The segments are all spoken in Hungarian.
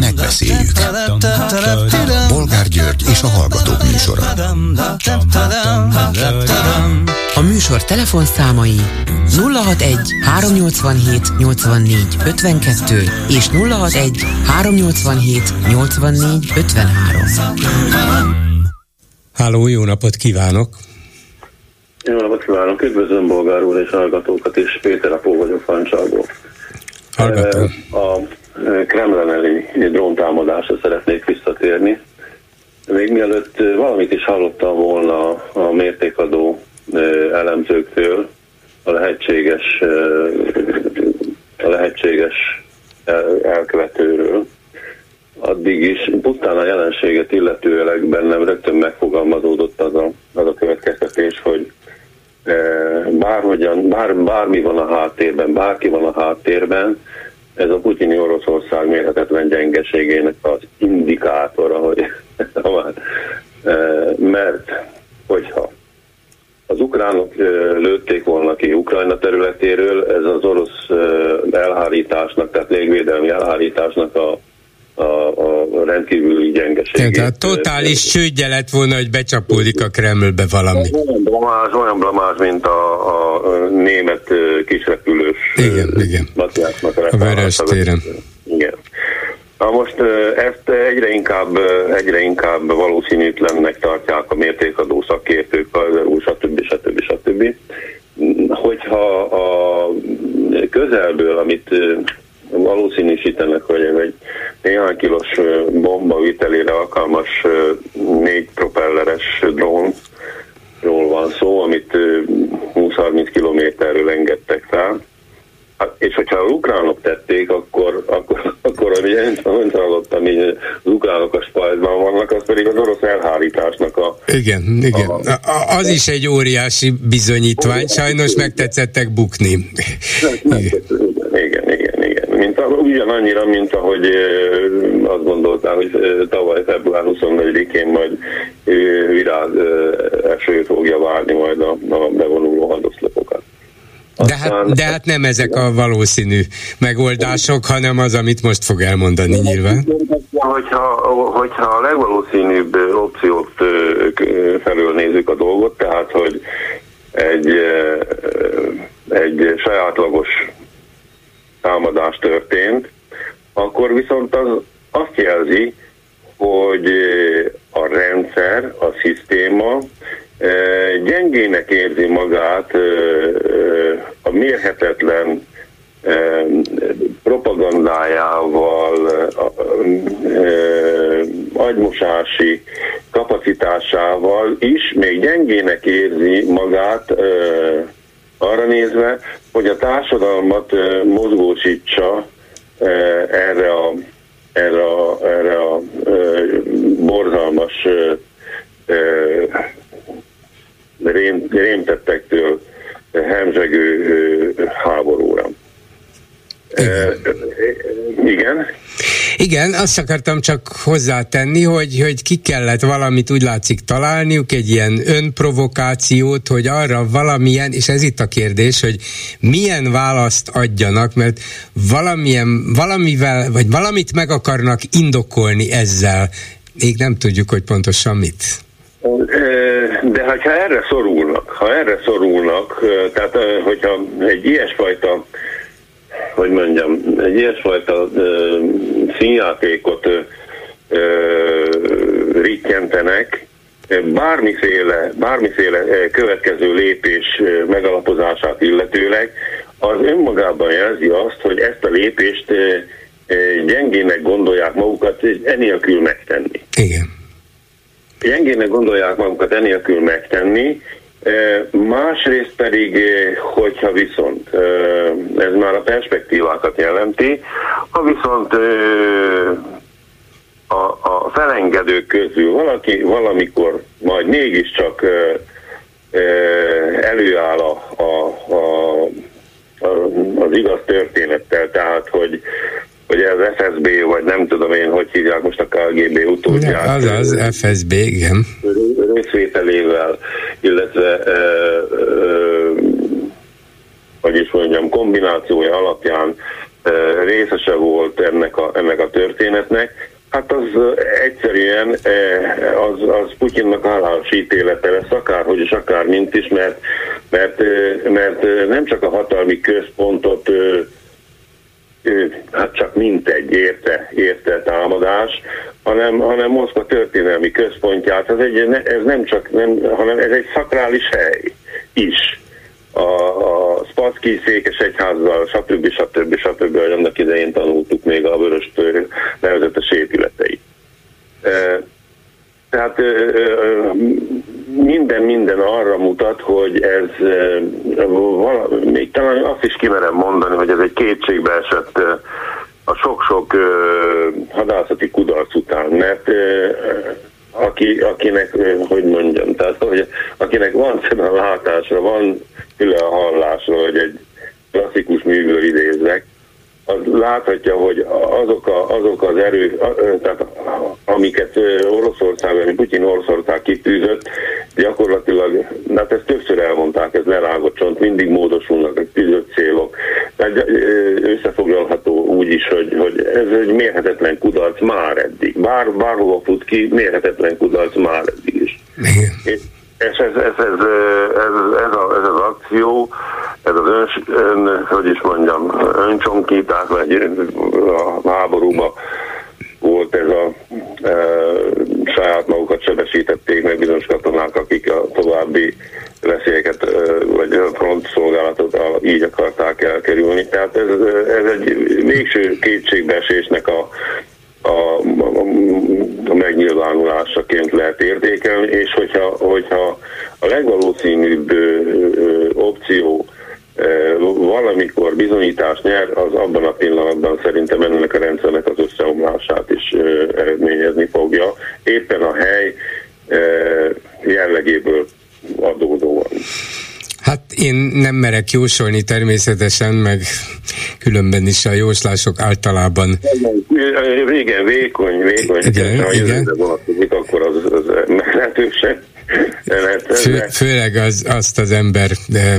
Megbeszéljük. Bolgár György és a Hallgatók műsora. A műsor telefonszámai 061 387 84 52 és 061 387 84 53. Háló, jó napot kívánok! Jó napot kívánok, üdvözlöm Bolgár úr és hallgatókat is, Péter Apó vagyok Fancsalból. Hallgatom. A Kremlen elleni dróntámadásra szeretnék visszatérni. Még mielőtt valamit is hallottam volna a mértékadó elemzőktől, a lehetséges, a lehetséges elkövetőről, addig is pusztán a jelenséget illetőleg bennem rögtön megfogalmazódott az a, az a következtetés, hogy bárhogyan, bár, bármi van a háttérben, bárki van a háttérben, ez a putyini Oroszország mérhetetlen gyengeségének az indikátora, hogy mert hogyha az ukránok lőtték volna ki Ukrajna területéről, ez az orosz elhárításnak, tehát légvédelmi elhárításnak a a, a rendkívüli gyengeségét. Tehát totális csődje lett volna, hogy becsapódik a Kremlbe valami. Olyan blamás, olyan blamás mint a, a német kisrepülős igen, igen. Matthiasnak a, Vörös téren. Igen. Na most ezt egyre inkább, egyre inkább valószínűtlennek tartják a mértékadó szakértők, az EU, stb. stb. stb. Hogyha a közelből, amit valószínűsítenek, hogy egy néhány kilós bomba vitelére alkalmas négy propelleres drónról van szó, amit 20-30 kilométerről engedtek fel. Hát, és hogyha a ukránok tették, akkor, akkor, akkor ami én hallottam, hogy az ukránok a spajzban vannak, az pedig az orosz elhárításnak a... Igen, igen. A, az is egy óriási bizonyítvány, sajnos megtetszettek bukni. Mint, ugyanannyira, mint ahogy azt gondoltál, hogy tavaly február 24-én majd virág eső fogja várni majd a, a bevonuló hadoszlopokat. De hát, de hát nem ezek a valószínű megoldások, hanem az, amit most fog elmondani nyilván. Hogyha, hogyha a legvalószínűbb opciót felől nézzük a dolgot, tehát hogy egy, egy sajátlagos támadás történt, akkor viszont az azt jelzi, hogy a rendszer, a szisztéma gyengének érzi magát a mérhetetlen propagandájával, agymosási kapacitásával is még gyengének érzi magát arra nézve, hogy a társadalmat mozgósítsa erre a, erre a, erre a borzalmas rém, rémtettektől hemzsegő háborúra. Igen. igen. Igen, azt akartam csak hozzátenni, hogy, hogy ki kellett valamit úgy látszik találniuk, egy ilyen önprovokációt, hogy arra valamilyen, és ez itt a kérdés, hogy milyen választ adjanak, mert valamilyen, valamivel, vagy valamit meg akarnak indokolni ezzel, még nem tudjuk, hogy pontosan mit. De ha erre szorulnak, ha erre szorulnak, tehát hogyha egy ilyesfajta hogy mondjam, egy ilyesfajta ö, színjátékot ö, ö, rittyentenek, bármiféle, bármiféle következő lépés megalapozását illetőleg, az önmagában jelzi azt, hogy ezt a lépést gyengének gondolják magukat enélkül megtenni. Igen. Gyengének gondolják magukat enélkül megtenni, Másrészt pedig, hogyha viszont, ez már a perspektívákat jelenti, ha viszont a, a felengedők közül valaki valamikor majd mégiscsak előáll a, a, a, az igaz történettel, tehát hogy hogy ez FSB, vagy nem tudom én, hogy hívják most a KGB utódját. Az az FSB, igen. Részvételével, illetve e, e, hogy is mondjam, kombinációja alapján e, részese volt ennek a, ennek a történetnek, Hát az egyszerűen az, az Putyinnak hálás ítélete lesz, akárhogy és akár mint is, mert, mert, mert nem csak a hatalmi központot hát csak mintegy érte, érte támadás, hanem, hanem Moszkva történelmi központját, ez, egy, ez nem csak, nem, hanem ez egy szakrális hely is. A, a Spacki egyházzal, stb. stb. stb. stb. annak idején tanultuk még a vörös nevezetes épületeit. Tehát minden minden arra mutat, hogy ez valami, még talán azt is kimerem mondani, hogy ez egy kétségbe esett a sok-sok hadászati kudarc után, mert aki, akinek, hogy mondjam, tehát hogy akinek van szeme látásra, van füle a hallásra, hogy egy klasszikus művől idéznek, az láthatja, hogy azok, a, azok az erők, tehát amiket Oroszország, vagy Putyin Oroszország kitűzött, gyakorlatilag, hát ezt többször elmondták, ez lerágott csont, mindig módosulnak a tűzött célok. Tehát összefoglalható úgy is, hogy, hogy ez egy mérhetetlen kudarc már eddig. Bár, bárhova fut ki, mérhetetlen kudarc már eddig is. És ez, ez, ez, ez, ez, a, ez az akció, ez az ön, ön hogy is mondjam, öncsonkítás, vagy a háborúban volt ez a e, saját magukat sebesítették meg bizonyos katonák, akik a további veszélyeket, e, vagy frontszolgálatot így akarták elkerülni. Tehát ez, ez egy végső kétségbeesésnek a, a, a, a megnyilvánulásaként lehet értékelni, és hogyha, hogyha a legvalószínűbb opció valamikor bizonyítás nyer, az abban a pillanatban szerintem ennek a rendszernek az összeomlását is eredményezni fogja. Éppen a hely jellegéből adódóan. Hát én nem merek jósolni természetesen, meg különben is a jóslások általában... Régen vékony, vékony, igen, ha igen. vonatkozik, akkor az, az meglehetősen Fő, főleg az, azt az ember de,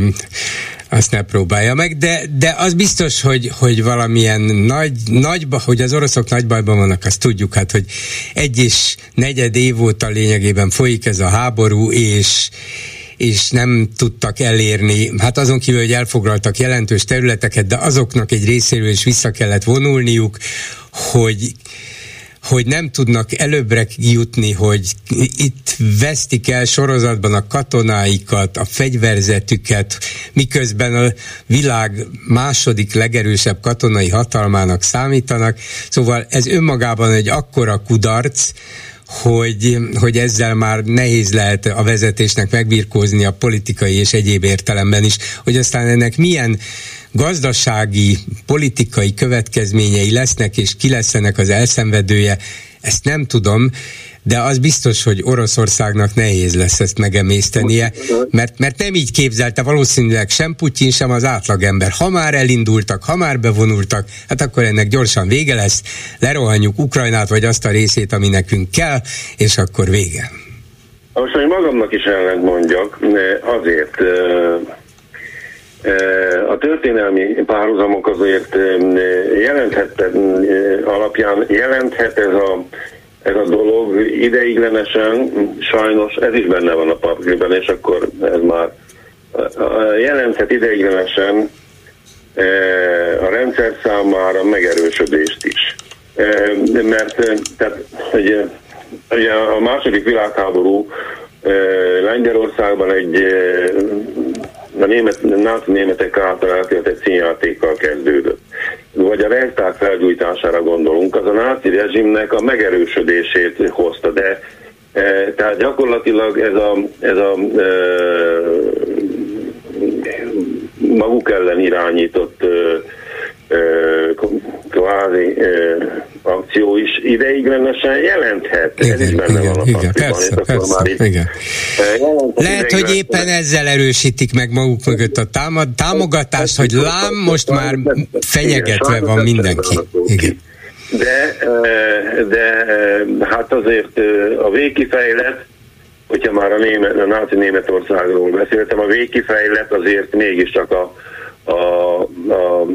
azt ne próbálja meg, de, de az biztos, hogy, hogy valamilyen nagy, nagyba, hogy az oroszok nagy bajban vannak, azt tudjuk, hát, hogy egy és negyed év óta lényegében folyik ez a háború, és, és nem tudtak elérni, hát azon kívül, hogy elfoglaltak jelentős területeket, de azoknak egy részéről is vissza kellett vonulniuk, hogy hogy nem tudnak előbbre jutni, hogy itt vesztik el sorozatban a katonáikat, a fegyverzetüket, miközben a világ második legerősebb katonai hatalmának számítanak. Szóval ez önmagában egy akkora kudarc, hogy, hogy ezzel már nehéz lehet a vezetésnek megbirkózni a politikai és egyéb értelemben is, hogy aztán ennek milyen gazdasági, politikai következményei lesznek, és ki lesz az elszenvedője, ezt nem tudom, de az biztos, hogy Oroszországnak nehéz lesz ezt megemésztenie, mert, mert nem így képzelte valószínűleg sem Putyin, sem az átlagember. Ha már elindultak, ha már bevonultak, hát akkor ennek gyorsan vége lesz, lerohanjuk Ukrajnát, vagy azt a részét, ami nekünk kell, és akkor vége. Most, hogy magamnak is ellent mondjak, azért a történelmi párhuzamok azért jelenthet alapján jelenthet ez a, ez a dolog ideiglenesen, sajnos ez is benne van a papírban, és akkor ez már jelenthet ideiglenesen a rendszer számára megerősödést is. Mert tehát, ugye, ugye a második világháború Lengyelországban egy a német, náci németek által elkövetett színjátékkal kezdődött. Vagy a Reichstag felgyújtására gondolunk, az a náci rezsimnek a megerősödését hozta, de e, tehát gyakorlatilag ez a, ez a e, maguk ellen irányított e, kvázi akció is ideiglenesen jelenthet. Igen, Ez is benne igen, van a igen, persze, persze, már igen. Lehet, hogy éppen ezzel erősítik meg maguk mögött a támad, támogatást, hogy lám, most már fenyegetve van mindenki. Igen. De, de hát azért a végkifejlet, hogyha már a, német, a náci Németországról beszéltem, a végkifejlet azért mégiscsak a, a, a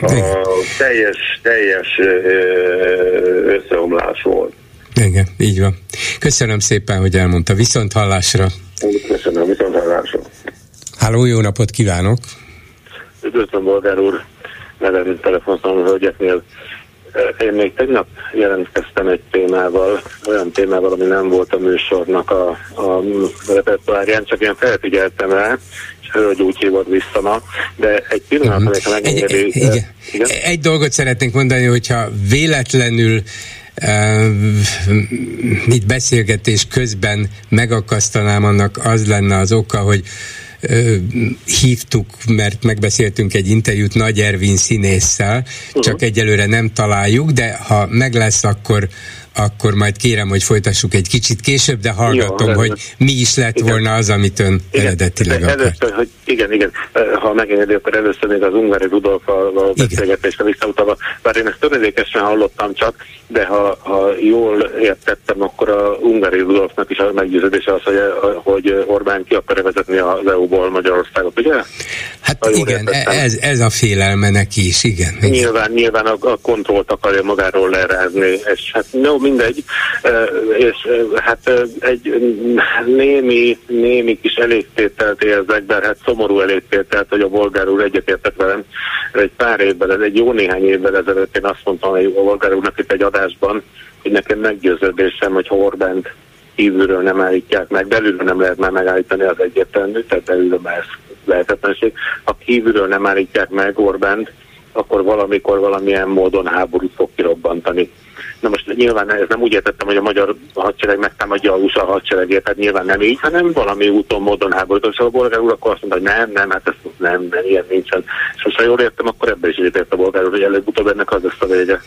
a teljes, teljes összeomlás volt. Igen, így van. Köszönöm szépen, hogy elmondta. Viszont hallásra. Köszönöm, viszont hallásra. Háló, jó napot kívánok! Üdvözlöm, Bolgár úr, nevem telefonszámú hölgyeknél. Én még tegnap jelentkeztem egy témával, olyan témával, ami nem volt a műsornak a, a repertoárján, csak én felfigyeltem rá, hölgy hívott vissza de egy pillanat, uh-huh. Mhm. megengedi. Egy, igen? egy dolgot szeretnénk mondani, hogyha véletlenül mit beszélgetés közben megakasztanám, annak az lenne az oka, hogy hívtuk, mert megbeszéltünk egy interjút Nagy Ervin színésszel, uh-huh. csak egyelőre nem találjuk, de ha meg lesz, akkor akkor majd kérem, hogy folytassuk egy kicsit később, de hallgatom, Jó, hogy mi is lett igen. volna az, amit ön igen. eredetileg akart. Először, hogy igen, igen, ha megengedi, akkor először még az Ungari Rudolfal beszélgetésre visszautalva, bár én ezt töredékesen hallottam csak, de ha, ha jól értettem, akkor a Ungari Rudolfnak is a meggyőződése az, hogy, hogy Orbán ki akar vezetni az EU-ból Magyarországot, ugye? Hát igen, ez, ez a félelme neki is, igen. igen. Nyilván, nyilván a, a kontrollt akarja magáról lerázni, és hát no, mindegy, és hát egy némi, némi kis elégtételt érzek, de hát szomorú elégtételt, hogy a bolgár úr egyetértett velem. Egy pár évvel, ez egy jó néhány évvel ezelőtt én azt mondtam hogy a bolgár úrnak itt egy adásban, hogy nekem meggyőződésem, hogy ha Orbánt kívülről nem állítják meg, belülről nem lehet már megállítani az egyértelmű, tehát belülről már ez lehetetlenség. Ha kívülről nem állítják meg Orbánt, akkor valamikor valamilyen módon háborút fog kirobbantani. Na most nyilván ez nem úgy értettem, hogy a magyar hadsereg megtámadja a USA hadseregét, tehát nyilván nem így, hanem valami úton, módon háborúton. Szóval a bolgár úr akkor azt mondta, hogy nem, nem, hát ez nem, nem, ilyen nincsen. És most ha jól értem, akkor ebben is egyetért a bolgár úr, hogy előbb-utóbb ennek az lesz a vége.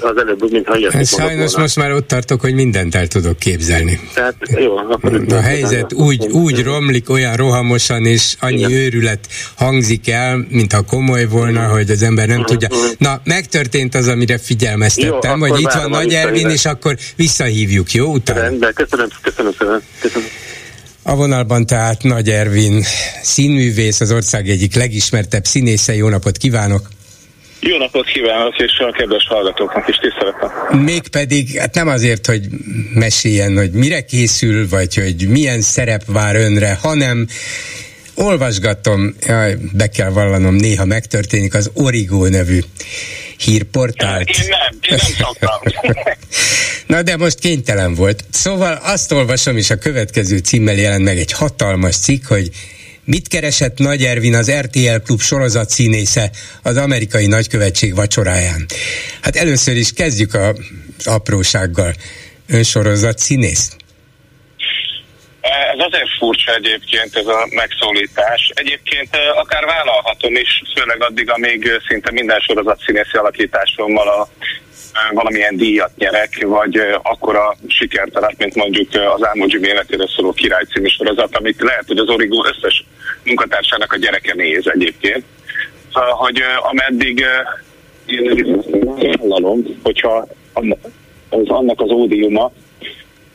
Az előbb, mintha ilyet Sajnos most már ott tartok, hogy mindent el tudok képzelni. Tehát jó, akkor a helyzet úgy, úgy romlik olyan rohamosan, és annyi Igen. őrület hangzik el, mintha komoly volna, hogy az ember nem tudja. Na, megtörtént az, amire figyelmeztettem, jó, hogy itt van Nagy Ervin, és akkor visszahívjuk, jó? Utána. Rendben, köszönöm, köszönöm szépen. Köszönöm. A vonalban tehát Nagy Ervin színművész, az ország egyik legismertebb színésze. Jó napot kívánok! Jó napot kívánok, és a kedves hallgatóknak is tiszteletem. Mégpedig, hát nem azért, hogy meséljen, hogy mire készül, vagy hogy milyen szerep vár önre, hanem olvasgatom, jaj, be kell vallanom, néha megtörténik az Origo nevű hírportált. Én nem, én nem Na de most kénytelen volt. Szóval azt olvasom, és a következő címmel jelent meg egy hatalmas cikk, hogy Mit keresett Nagy Ervin az RTL Klub sorozat színésze az amerikai nagykövetség vacsoráján? Hát először is kezdjük a, az aprósággal. Ön sorozat színész? Ez azért furcsa egyébként ez a megszólítás. Egyébként akár vállalhatom is, főleg addig, amíg szinte minden sorozat színészi alakításommal a valamilyen díjat nyerek, vagy akkora sikert mint mondjuk az Álmogyi életére szóló király című sorozat, amit lehet, hogy az Origo összes munkatársának a gyereke néz egyébként. Szóval, hogy ameddig én vállalom, hogyha az annak az ódiuma,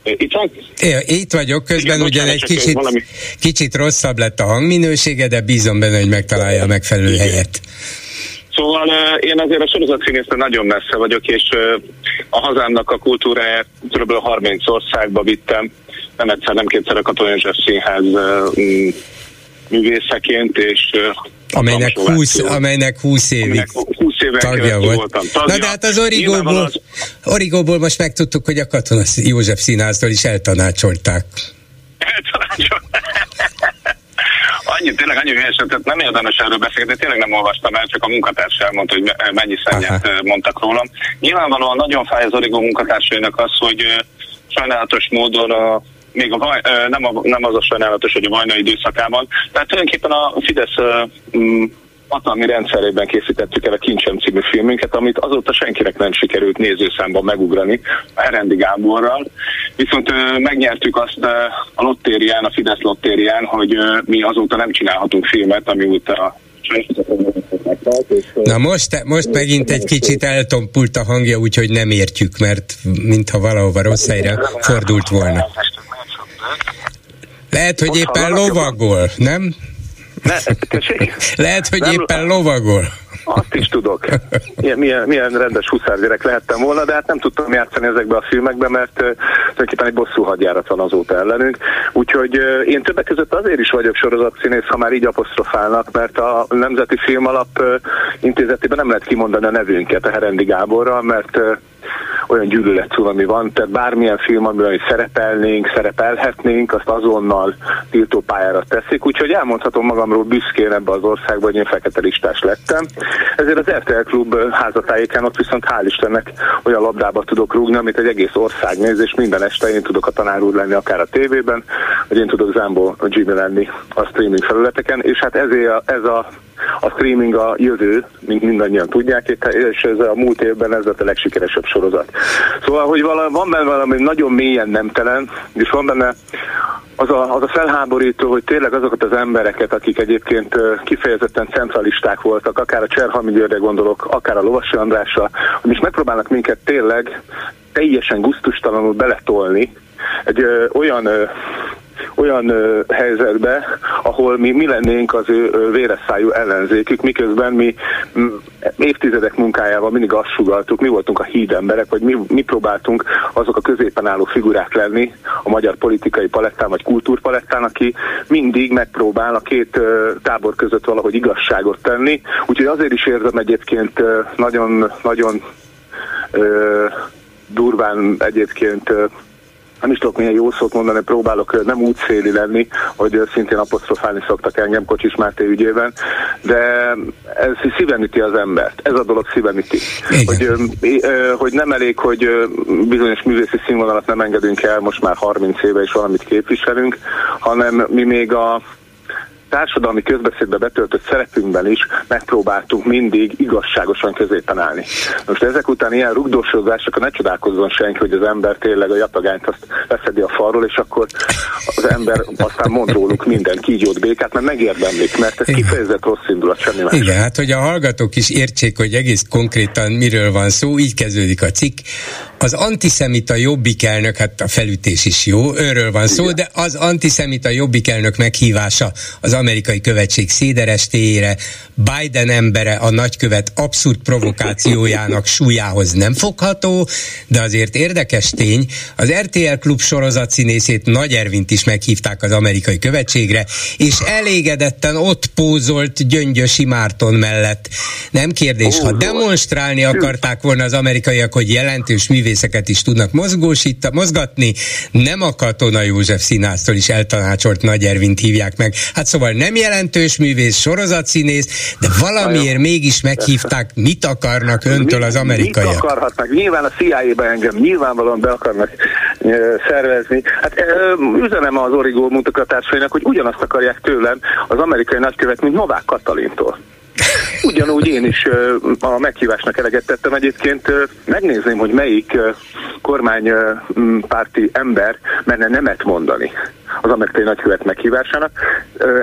itt van? É, itt vagyok, közben Igen, ugyan egy kicsit, valami... kicsit rosszabb lett a hangminősége, de bízom benne, hogy megtalálja a megfelelő Igen. helyet. Szóval én azért a sorozatszínésztől nagyon messze vagyok, és a hazámnak a kultúráját kb. 30 országba vittem, nem egyszer, nem kétszer a Katonai József Színház művészeként, és amelynek 20, amelynek 20 évig amelynek 20 tagja volt. Voltam tagja. Na de hát az Origóból, az... Origóból most megtudtuk, hogy a Katona József Színháztól is eltanácsolták. Eltanácsolták. annyi, tényleg annyi hülyeset, tehát nem érdemes erről beszélni, tényleg nem olvastam el, csak a munkatárs elmondta, hogy mennyi szennyet mondtak rólam. Nyilvánvalóan nagyon fáj az Origó munkatársainak az, hogy sajnálatos módon a még a nem, a, nem az a sajnálatos, hogy a vajna időszakában. Tehát tulajdonképpen a Fidesz mm, hatalmi rendszerében készítettük el a Kincsem című filmünket, amit azóta senkinek nem sikerült nézőszámban megugrani, a Herendi Gáborral. Viszont ö, megnyertük azt ö, a lottérián, a Fidesz lottérián, hogy ö, mi azóta nem csinálhatunk filmet, amióta Na most, most megint egy kicsit eltompult a hangja, úgyhogy nem értjük, mert mintha valahova rossz helyre fordult volna. Lehet, hogy éppen lovagol, nem? Ne, Lehet, hogy nem, éppen lovagol. Azt is tudok. Milyen, milyen, milyen rendes huszárgyerek lehettem volna, de hát nem tudtam játszani ezekbe a filmekbe, mert tulajdonképpen egy bosszú hadjárat van azóta ellenünk. Úgyhogy én többek között azért is vagyok sorozatszínész, ha már így apostrofálnak, mert a Nemzeti Filmalap intézetében nem lehet kimondani a nevünket a Herendi Gáborral, mert olyan gyűlölet ami van, tehát bármilyen film, amiben szerepelnénk, szerepelhetnénk, azt azonnal tiltó pályára teszik, úgyhogy elmondhatom magamról büszkén ebbe az országban, hogy én fekete listás lettem. Ezért az RTL Klub házatájéken ott viszont hál' Istennek olyan labdába tudok rúgni, amit egy egész ország néz, és minden este én tudok a tanár úr lenni akár a tévében, vagy én tudok Zámbó Jimmy lenni a streaming felületeken, és hát ezért a, ez a a streaming a jövő, mint mindannyian tudják, és ez a múlt évben ez lett a legsikeresebb sorozat. Szóval, hogy vala, van benne valami nagyon mélyen nemtelen, és van benne az a, az a felháborító, hogy tényleg azokat az embereket, akik egyébként kifejezetten centralisták voltak, akár a Cserhalmi Györgyre gondolok, akár a Lovasi Andrásra, is megpróbálnak minket tényleg teljesen guztustalanul beletolni egy ö, olyan ö, olyan ö, helyzetbe, ahol mi, mi lennénk az ő ö, véresszájú ellenzékük, miközben mi évtizedek munkájával mindig azt sugaltuk, mi voltunk a hídemberek, vagy mi, mi próbáltunk azok a középen álló figurák lenni a magyar politikai palettán, vagy kultúrpalettán, aki mindig megpróbál a két ö, tábor között valahogy igazságot tenni. Úgyhogy azért is érzem egyébként nagyon, nagyon ö, durván egyébként nem is tudok milyen jó szót mondani, próbálok nem úgy széli lenni, hogy szintén apostrofálni szoktak engem Kocsis Máté ügyében, de ez szíven üti az embert. Ez a dolog szíven üti. Hogy, hogy nem elég, hogy bizonyos művészi színvonalat nem engedünk el, most már 30 éve is valamit képviselünk, hanem mi még a társadalmi közbeszédbe betöltött szerepünkben is megpróbáltunk mindig igazságosan középen állni. Most ezek után ilyen rugdósodásokkal ne csodálkozzon senki, hogy az ember tényleg a jatagányt azt leszedi a falról, és akkor az ember aztán mond róluk minden kígyót békát, mert megérdemlik, mert ez kifejezett rossz indulat, semmi más. Igen, hát hogy a hallgatók is értsék, hogy egész konkrétan miről van szó, így kezdődik a cikk. Az antiszemita jobbik elnök, hát a felütés is jó, őről van szó, Igen. de az antiszemita jobbik elnök meghívása az amerikai követség széderestéjére, Biden embere a nagykövet abszurd provokációjának súlyához nem fogható, de azért érdekes tény, az RTL klub sorozat színészét Nagy Ervint is meghívták az amerikai követségre, és elégedetten ott pózolt Gyöngyösi Márton mellett. Nem kérdés, ha demonstrálni akarták volna az amerikaiak, hogy jelentős művészeket is tudnak mozgósít, mozgatni, nem a Katona József színásztól is eltanácsolt Nagy Ervint hívják meg. Hát szóval nem jelentős művész, sorozatszínész, de valamiért mégis meghívták, mit akarnak öntől az amerikaiak? Mit akarhatnak? Nyilván a CIA-be engem nyilvánvalóan be akarnak szervezni. Hát üzenem az Origó munkatársainak, hogy ugyanazt akarják tőlem az amerikai nagykövet, mint Novák Katalintól. Ugyanúgy én is a meghívásnak eleget tettem. Egyébként megnézném, hogy melyik kormánypárti ember menne nemet mondani az amerikai nagykövet meghívásának.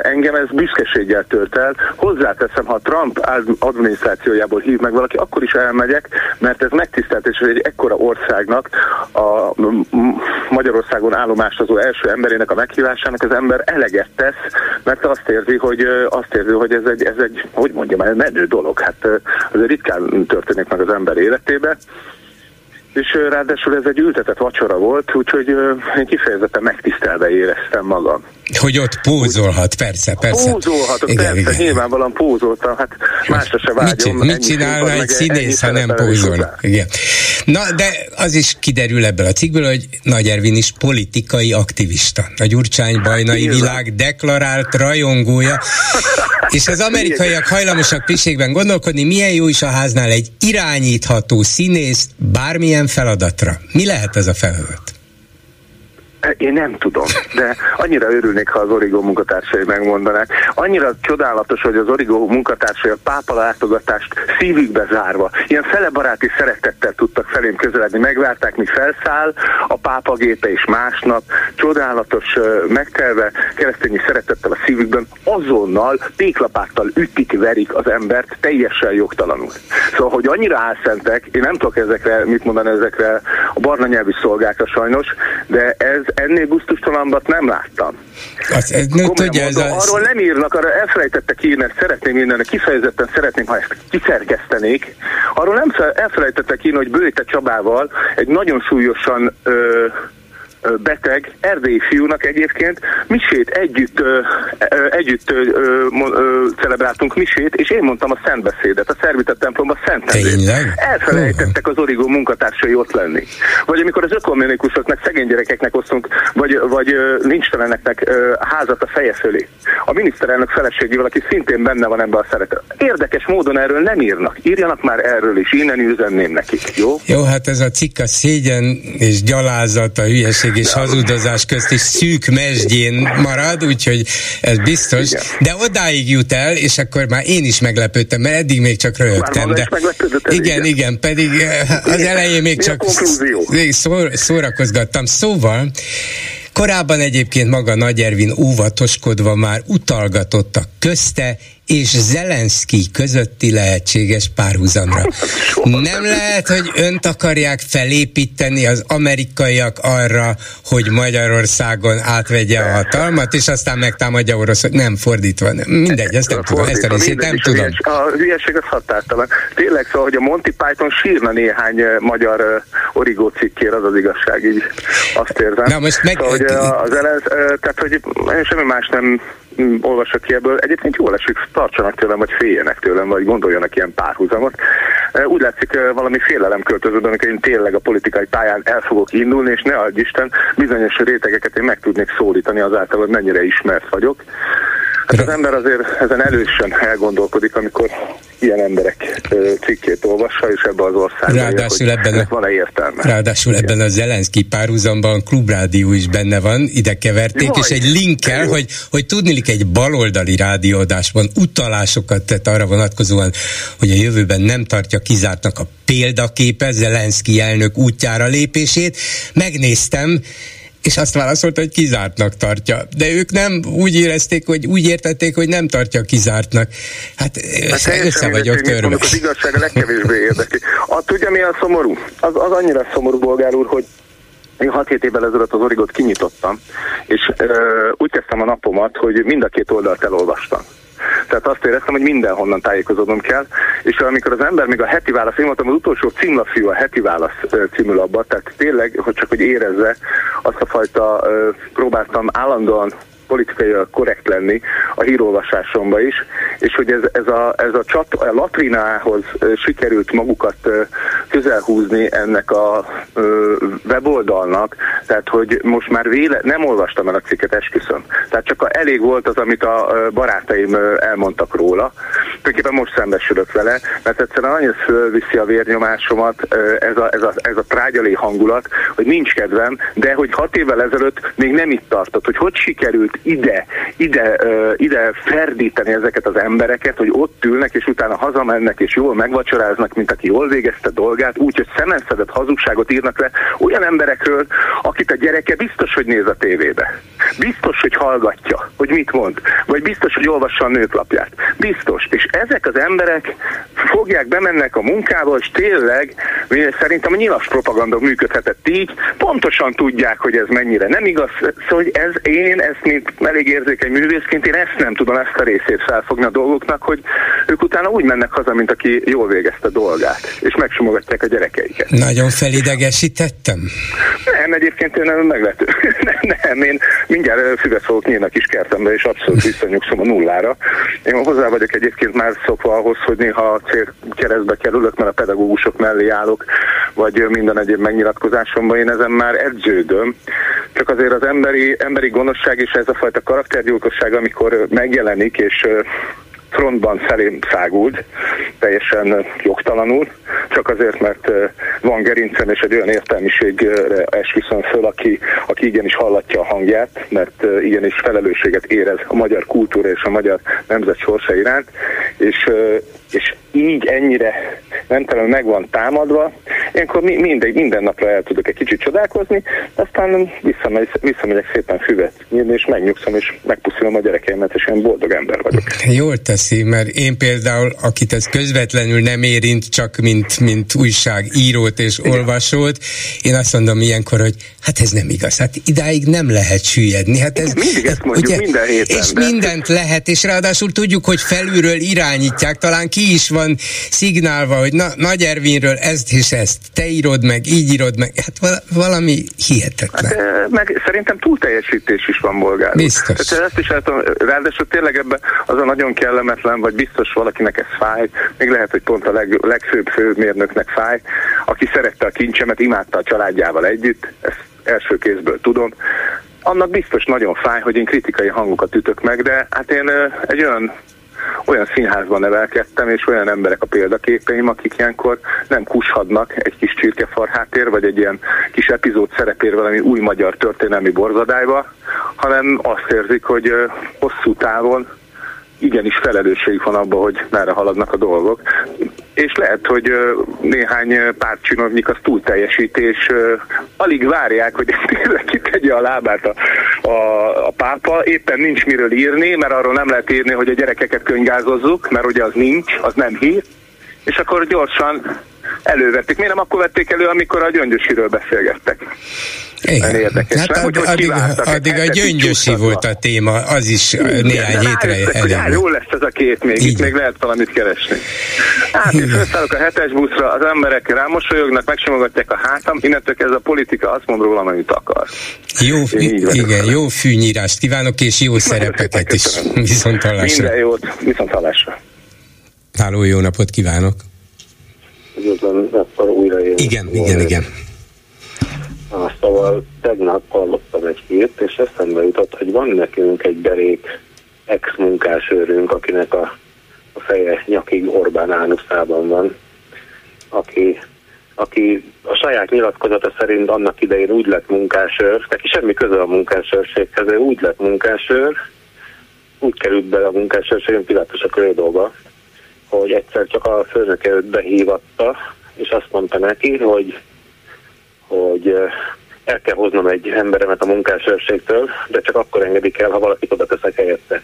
Engem ez büszkeséggel tölt el. Hozzáteszem, ha Trump adminisztrációjából hív meg valaki, akkor is elmegyek, mert ez megtiszteltetés, hogy egy ekkora országnak a Magyarországon állomásozó első emberének a meghívásának az ember eleget tesz, mert azt érzi, hogy azt érzi, hogy ez egy, ez egy hogy mondjam, egy menő dolog. Hát azért ritkán történik meg az ember életébe és ráadásul ez egy ültetett vacsora volt, úgyhogy én kifejezetten megtisztelve éreztem magam. Hogy ott pózolhat, persze, persze. Pózolhatok, igen, persze, igen. nyilvánvalóan pózoltam, hát másra se vágyom. Mit, mit csinálna egy színész, ha nem pózol? Igen. Na, de az is kiderül ebből a cikkből, hogy Nagy Ervin is politikai aktivista. A Gyurcsány bajnai világ deklarált rajongója, és az amerikaiak hajlamosak piségben gondolkodni, milyen jó is a háznál egy irányítható színész bármilyen feladatra. Mi lehet ez a feladat? Én nem tudom, de annyira örülnék, ha az Origo munkatársai megmondanák. Annyira csodálatos, hogy az Origo munkatársai a pápa látogatást szívükbe zárva, ilyen felebaráti szeretettel tudtak felém közeledni. Megvárták, mi felszáll a pápa gépe és másnap. Csodálatos megtelve keresztényi szeretettel a szívükben azonnal péklapáttal ütik, verik az embert teljesen jogtalanul. Szóval, hogy annyira álszentek, én nem tudok ezekre mit mondani ezekre a barna nyelvű szolgákra sajnos, de ez ennél gusztustalanbat nem láttam. Az, ez, no, tudja, mondom, ez arról nem írnak, arra elfelejtettek írni, ezt szeretném írni, kifejezetten szeretném, ha ezt kiszerkesztenék. Arról nem elfelejtettek írni, hogy Bőte Csabával egy nagyon súlyosan ö, beteg erdélyi fiúnak egyébként misét együtt, együtt celebráltunk misét, és én mondtam a szentbeszédet, a szervitett templomban szentendét. Elfelejtettek az origó munkatársai ott lenni. Vagy amikor az ökommunikusoknak, szegény gyerekeknek osztunk, vagy, vagy nincsteleneknek házat a feje fölé. A miniszterelnök feleségével, aki szintén benne van ebben a szeretet. Érdekes módon erről nem írnak. Írjanak már erről is, innen üzenném nekik, jó? Jó, hát ez a cikk a szégyen és gyalázat, a hülyeség és hazudozás közt is szűk mesdjén marad, úgyhogy ez biztos. Igen. De odáig jut el, és akkor már én is meglepődtem, mert eddig még csak röhögtem. De igen, igen, pedig eh, az elején még csak szórakozgattam. Szóval Korábban egyébként maga Nagy Ervin óvatoskodva már utalgatott a közte és Zelenszky közötti lehetséges párhuzamra. Nem lehet, hogy önt akarják felépíteni az amerikaiak arra, hogy Magyarországon átvegye a hatalmat, és aztán megtámadja Oroszot. Nem fordítva. Nem. Mindegy, ezt nem tudom. Ezt a részét nem tudom. A hülyeség az határtalan. Tényleg szóval, hogy a Monty Python sírna néhány magyar origó cikkér, az az igazság, így azt érzem. Na most meg... Szóval, hogy az ellen, tehát, hogy semmi más nem olvasok ki ebből. Egyébként jól esik, tartsanak tőlem, vagy féljenek tőlem, vagy gondoljanak ilyen párhuzamot. Úgy látszik, valami félelem költöződ, amikor én tényleg a politikai pályán el fogok indulni, és ne adj Isten, bizonyos rétegeket én meg tudnék szólítani azáltal, hogy mennyire ismert vagyok. Hát az ember azért ezen elősen elgondolkodik, amikor ilyen emberek cikkét olvassa, és ebbe az országban ráadásul ér, ebben a, van-e értelme. Ráadásul Igen. ebben a Zelenszky párhuzamban klubrádió is benne van, ide keverték, Jaj, és egy linkkel, hogy, hogy tudnilik egy baloldali rádióadásban utalásokat tett arra vonatkozóan, hogy a jövőben nem tartja kizártnak a példaképe Zelenszky elnök útjára lépését. Megnéztem, és azt válaszolta, hogy kizártnak tartja. De ők nem úgy érezték, hogy úgy értették, hogy nem tartja kizártnak. Hát, hát össze vagyok törve. Az igazság a legkevésbé érdekli. A, tudja, mi a szomorú? Az, az annyira szomorú, bolgár úr, hogy én 6-7 évvel ezelőtt az Origot kinyitottam, és ö, úgy kezdtem a napomat, hogy mind a két oldalt elolvastam. Tehát azt éreztem, hogy mindenhonnan tájékozódnom kell, és amikor az ember még a heti válasz, én mondtam, az utolsó címlapfiú a heti válasz című labba, tehát tényleg, hogy csak hogy érezze azt a fajta, próbáltam állandóan politikai korrekt lenni a hírolvasásomba is, és hogy ez, ez, a, ez a, csat, a latrinához sikerült magukat közelhúzni ennek a weboldalnak, tehát hogy most már véle, nem olvastam el a cikket, esküszöm. Tehát csak a, elég volt az, amit a barátaim elmondtak róla. Tulajdonképpen most szembesülök vele, mert egyszerűen annyira fölviszi a vérnyomásomat ez a, ez, a, ez a trágyalé hangulat, hogy nincs kedvem, de hogy hat évvel ezelőtt még nem itt tartott, hogy hogy sikerült ide, ide, ide ferdíteni ezeket az embereket, hogy ott ülnek, és utána hazamennek, és jól megvacsoráznak, mint aki jól végezte dolgát, úgy, hogy szemenszedett hazugságot írnak le olyan emberekről, akit a gyereke biztos, hogy néz a tévébe. Biztos, hogy hallgatja, hogy mit mond. Vagy biztos, hogy olvassa a nőklapját. Biztos. És ezek az emberek fogják, bemennek a munkába, és tényleg, szerintem a nyilas propaganda működhetett így, pontosan tudják, hogy ez mennyire nem igaz. Szóval, hogy ez én ezt, mint elég érzékeny művészként, én ezt nem tudom ezt a részét felfogni a dolgoknak, hogy ők utána úgy mennek haza, mint aki jól végezte dolgát, és megsimogatják a gyerekeiket. Nagyon felidegesítettem? Nem, egyébként én nem meglepő. nem, nem, én mindjárt füvet fogok nyílni a kis kertembe, és abszolút visszanyugszom a nullára. Én hozzá vagyok egyébként már szokva ahhoz, hogy néha cél keresztbe kerülök, mert a pedagógusok mellé állok, vagy minden egyéb megnyilatkozásomban én ezen már edződöm. Csak azért az emberi, emberi gonoszság és ez a fajta karaktergyilkosság, amikor megjelenik, és frontban felém száguld, teljesen jogtalanul, csak azért, mert van gerincem és egy olyan értelmiségre esküszöm föl, aki, aki igenis hallatja a hangját, mert igenis felelősséget érez a magyar kultúra és a magyar nemzet sorsa iránt, és, és így ennyire nem tudom, meg van támadva, ilyenkor mi, mindegy, minden napra el tudok egy kicsit csodálkozni, aztán visszamegy, visszamegyek szépen füvet nyírni, és megnyugszom, és megpuszilom a gyerekeimet, és ilyen boldog ember vagyok. Jól teszi, mert én például, akit ez közvetlenül nem érint, csak mint, mint újságírót és Igen. olvasót, én azt mondom ilyenkor, hogy hát ez nem igaz, hát idáig nem lehet süllyedni. Hát ez, Igen, mindig ezt mondjuk, ugye, minden héten. És de... mindent lehet, és ráadásul tudjuk, hogy felülről irányítják, talán ki is van szignálva, hogy na, Nagy Ervinről ezt és ezt, te írod meg, így írod meg, hát valami hihetetlen. Hát, meg szerintem túlteljesítés is van bolgár. Biztos. Tehát ezt is látom, ráadásul tényleg ebben az a nagyon kellemetlen, vagy biztos valakinek ez fáj, még lehet, hogy pont a leg, legfőbb főmérnöknek fáj, aki szerette a kincsemet, imádta a családjával együtt, ezt első kézből tudom, annak biztos nagyon fáj, hogy én kritikai hangokat ütök meg, de hát én egy olyan olyan színházban nevelkedtem, és olyan emberek a példaképeim, akik ilyenkor nem kushadnak egy kis csirkefarhátér, vagy egy ilyen kis epizód szerepér valami új magyar történelmi borzadályba, hanem azt érzik, hogy hosszú távon igenis felelősség van abban, hogy merre haladnak a dolgok. És lehet, hogy néhány pártcsinovnyik az túl teljesít, alig várják, hogy tényleg kitegye a lábát a, a, a pápa. Éppen nincs miről írni, mert arról nem lehet írni, hogy a gyerekeket könygázozzuk, mert ugye az nincs, az nem hír. És akkor gyorsan elővették. Miért nem akkor vették elő, amikor a gyöngyösiről beszélgettek? Igen. Érdekes, hát addig, addig, addig a gyöngyösi volt a téma, az is Igen, néhány hétre elég. Jó lesz ez a két még, Igen. itt még lehet valamit keresni. Hát én felszállok a hetes buszra, az emberek rámosolyognak, megsimogatják a hátam, innentől ez a politika azt mond róla, amit akar. Jó, igen, jó fűnyírást kívánok, és jó szerepeket is. Viszont hallásra. Minden jót, viszont hallásra. Háló, jó napot kívánok! Üdvözlöm, újra. Igen, igen, igen. Szóval tegnap hallottam egy hírt, és eszembe jutott, hogy van nekünk egy derék ex-munkásőrünk, akinek a, a feje nyakig Orbán ánuszában van, aki, aki a saját nyilatkozata szerint annak idején úgy lett munkásőr, neki semmi köze a munkásőrséghez, ő úgy lett munkásőr, úgy került bele a munkásőrségen, Pilátus a köré dolga, hogy egyszer csak a főnöke őt behívatta, és azt mondta neki, hogy hogy el kell hoznom egy emberemet a munkásőrségtől, de csak akkor engedik el, ha valakit oda teszek helyette.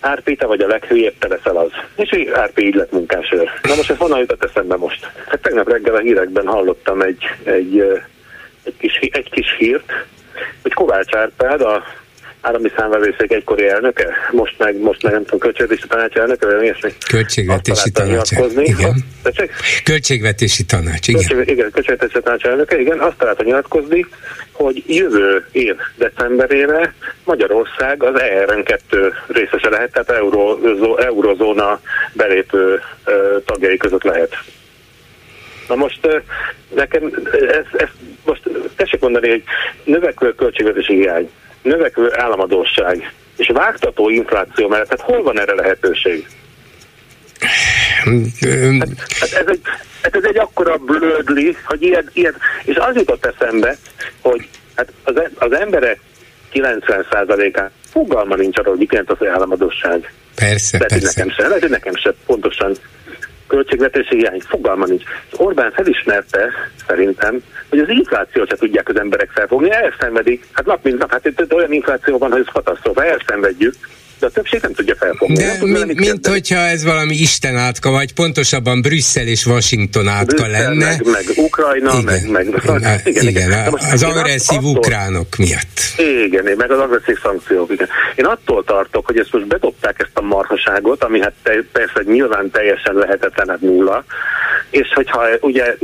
Árpi, te vagy a leghülyébb, te leszel az. És Árpi így lett munkásőr. Na most ez honnan jutott eszembe most? Hát tegnap reggel a hírekben hallottam egy, egy, egy, kis, egy kis hírt, hogy Kovács Árpád, a állami számvevőszék egykori elnöke, most meg, most meg nem tudom, költségvetési tanács elnöke, vagy ilyesmi. Költségvetési tanács. Igen. Költségvetési tanács, igen. Költség, igen, költségvetési tanács elnöke, igen, azt találta nyilatkozni, hogy jövő év decemberére Magyarország az ERN2 részese lehet, tehát euró, eurozóna belépő tagjai között lehet. Na most nekem ez, ez most tessék mondani, hogy növekvő költségvetési hiány, növekvő államadóság és vágtató infláció mellett, tehát hol van erre lehetőség? Hát, hát ez, egy, hát ez egy akkora blödli, hogy ilyen, ilyen, és az jutott eszembe, hogy hát az, az emberek 90%-án fogalma nincs arról, hogy mi az államadóság. Persze, lehet, persze. Nekem sem, lehet, hogy nekem sem pontosan költségvetési hiány, fogalma nincs. Orbán felismerte szerintem, hogy az inflációt se tudják az emberek felfogni, elszenvedik. Hát nap mint nap, hát itt olyan infláció van, hogy ez katasztrófa, elszenvedjük de a többség nem tudja felfogni. De nem mint, mint hogyha ez valami Isten átka, vagy pontosabban Brüsszel és Washington átka Brüsszel, lenne. Meg, meg Ukrajna, igen. meg... meg igen, igen, igen, igen. az agresszív attól, ukránok miatt. Igen, meg az agresszív szankciók. Igen. Én attól tartok, hogy ezt most bedobták ezt a marhaságot, ami hát te, persze nyilván teljesen lehetetlen, hát nulla, és hogyha ugye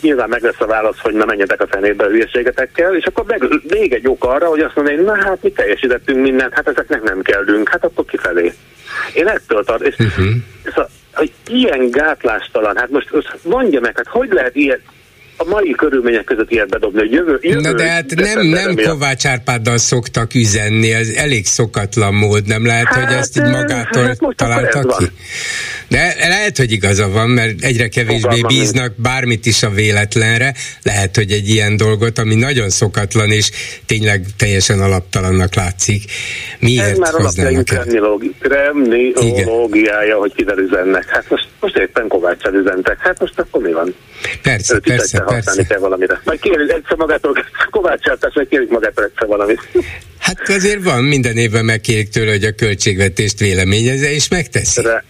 nyilván meg lesz a válasz, hogy ne menjetek a fenébe a hülyeségetekkel, és akkor meg, még egy ok arra, hogy azt mondja, hogy na hát mi teljesítettünk mindent, hát ezeknek nem kellünk, hát akkor kifelé. Én ettől tart, és uh-huh. a, hogy ilyen gátlástalan, hát most, most mondja meg, hát hogy lehet ilyet, a mai körülmények között ilyet bedobni, hogy jövő, jövő Na de hát nem, nem Kovács Árpáddal szoktak üzenni, ez elég szokatlan mód, nem lehet, hát, hogy ezt így magától hát találtak ki? De lehet, hogy igaza van, mert egyre kevésbé bíznak bármit is a véletlenre. Lehet, hogy egy ilyen dolgot, ami nagyon szokatlan és tényleg teljesen alaptalannak látszik. Miért Ez már alapján kremniológiája, hogy kivel üzennek. Hát most, most éppen Kovács üzentek. Hát most akkor mi van? Persze, Őt persze, persze. kell valamire. Majd kérjük egyszer magától, Kovács vagy kérjük magától egyszer valamit. Hát azért van, minden évben megkérik tőle, hogy a költségvetést véleményezze, és megteszi. De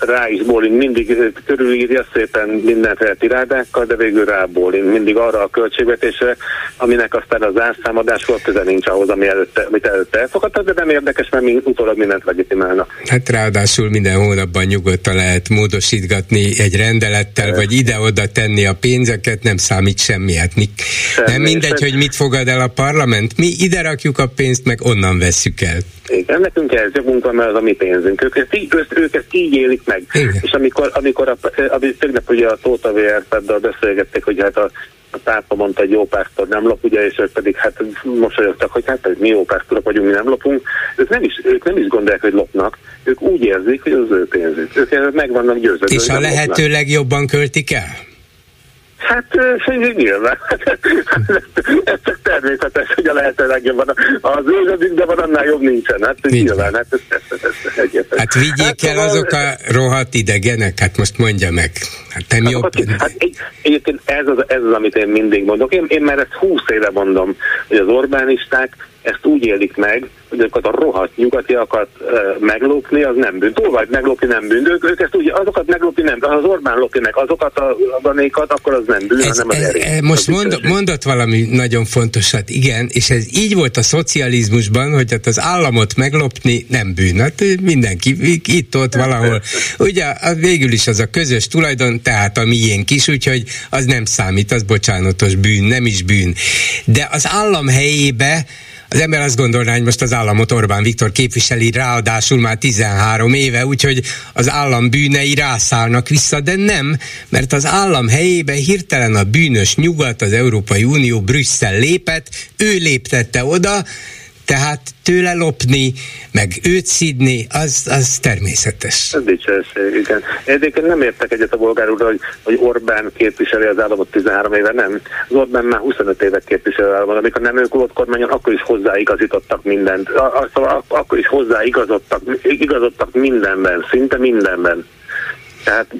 rá is bólint, mindig körülírja szépen mindenféle tirádákkal, de végül rá bólint, mindig arra a költségvetésre, aminek aztán az árszámadás volt köze nincs ahhoz, ami előtte, amit előtte elfogadtak, de nem érdekes, mert mi utólag mindent legitimálnak. Hát ráadásul minden hónapban nyugodtan lehet módosítgatni egy rendelettel, de. vagy ide-oda tenni a pénzeket, nem számít semmi. Hát mi, semmi. Nem mindegy, semmi. hogy mit fogad el a parlament, mi ide rakjuk a pénzt, meg onnan vesszük el. Igen, nekünk ez jogunk van, mert az a mi pénzünk. Ők ezt így, ők ezt így élik meg. Igen. És amikor, amikor a, a, tegnap ugye a Tóta VR-teddel beszélgették, hogy hát a, a pápa mondta, hogy jó pásztor nem lop, ugye, és ők pedig hát mosolyogtak, hogy hát mi jó pásztorok vagyunk, mi nem lopunk. Ők nem is, ők nem is gondolják, hogy lopnak, ők úgy érzik, hogy az ő pénzük. Ők meg vannak győződve. És a lehető legjobban költik el? Hát nyilván. Ez csak természetes, hogy a lehető legjobban az de van annál jobb nincsen. Hát Nincs. nyilván, hát ez, ez, ez, ez Hát vigyék hát, el azok a rohadt idegenek, hát most mondja meg. Hát nem hát, jobb. Hát egyébként ez az, ez az, amit én mindig mondok. Én, én már ezt húsz éve mondom, hogy az Orbánisták ezt úgy élik meg, hogy azokat a rohadt nyugatiakat e, meglopni, az nem bűn. Túl vagy meglopni nem bűn. Ők, ők ezt úgy, azokat meglopni nem, az Orbán lopni meg azokat a danékat, akkor az nem bűn, ez, hanem az ez, ez, Most mond, mondott valami nagyon fontosat, igen, és ez így volt a szocializmusban, hogy hát az államot meglopni nem bűn. Hát mindenki itt-ott valahol. Ugye végül is az a közös tulajdon, tehát a miénk is, úgyhogy az nem számít, az bocsánatos bűn, nem is bűn. De az állam helyébe az ember azt gondolná, hogy most az államot Orbán Viktor képviseli, ráadásul már 13 éve, úgyhogy az állam bűnei rászállnak vissza, de nem, mert az állam helyébe hirtelen a bűnös nyugat, az Európai Unió, Brüsszel lépett, ő léptette oda, tehát tőle lopni, meg őt szidni, az, az természetes. Ez dicsőség, igen. Egyébként nem értek egyet a bolgár úr, hogy, hogy Orbán képviseli az államot 13 éve, nem. Az Orbán már 25 évet képviseli az államot. Amikor nem ők volt kormányon, akkor is hozzáigazítottak mindent. Szóval akkor is hozzáigazodtak igazodtak mindenben, szinte mindenben. Tehát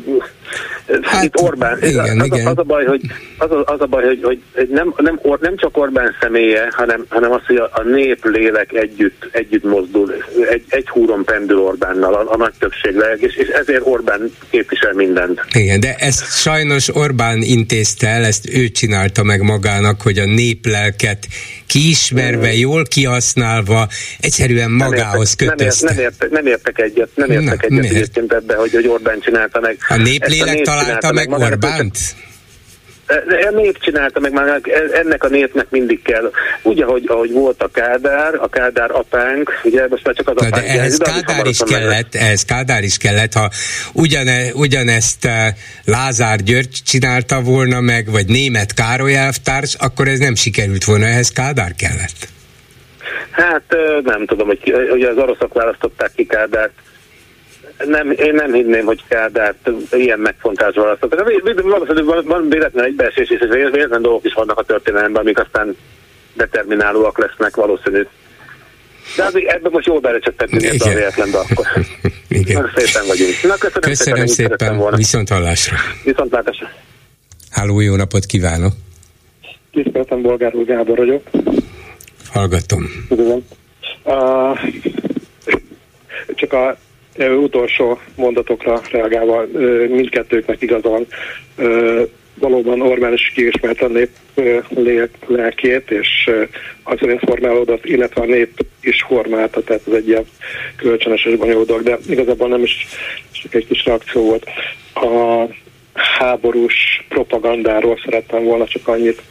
hát, itt Orbán, igen, az, igen. Az, a baj, hogy, az, a, az a baj, hogy, hogy nem, nem, nem csak Orbán személye, hanem, hanem az, hogy a, a nép lélek együtt, együtt mozdul, egy, egy húron pendül Orbánnal, a, a nagy többségleg, és, és ezért Orbán képvisel mindent. Igen, de ezt sajnos Orbán intézte el, ezt ő csinálta meg magának, hogy a néplelket kiismerve, jól kihasználva, egyszerűen magához kötözte. Nem, ért, nem, ért, nem értek egyet, nem értek Na, egyet egyébként ebbe, hogy, hogy Orbán csinálta meg. A néplélek a találta meg Orbánt? A nép csinálta meg már, ennek a népnek mindig kell, úgy, ahogy, ahogy volt a Kádár, a Kádár apánk, ugye most már csak az apánk. De ehhez Kádár is kellett, ehhez Kádár is kellett, ha ugyane, ugyanezt Lázár György csinálta volna meg, vagy német Károly elvtárs, akkor ez nem sikerült volna, ehhez Kádár kellett. Hát nem tudom, hogy ugye az oroszok választották ki Kádárt, nem, én nem hinném, hogy Kádárt ilyen megfontás választottak. Valószínűleg van, van véletlen egybeesés, és véletlen dolgok is vannak a történelemben, amik aztán determinálóak lesznek valószínű. De azért ebben most jól belecsöttek mindent a véletlen, de akkor. Igen. Szépen vagyunk. Na, köszönöm, köszönöm szépen, szépen. Volna. viszont hallásra. Viszont látásra. Háló, jó napot kívánok! Tiszteltem, Bolgár úr Gábor vagyok. Hallgatom. Üdvözlöm. Uh, csak a utolsó mondatokra reagálva mindkettőknek igazán valóban Orbán is kiismerte a nép lelkét, és az formálódott, illetve a nép is formálta, tehát ez egy ilyen kölcsönös és bonyolult de igazából nem is csak egy kis reakció volt. A háborús propagandáról szerettem volna csak annyit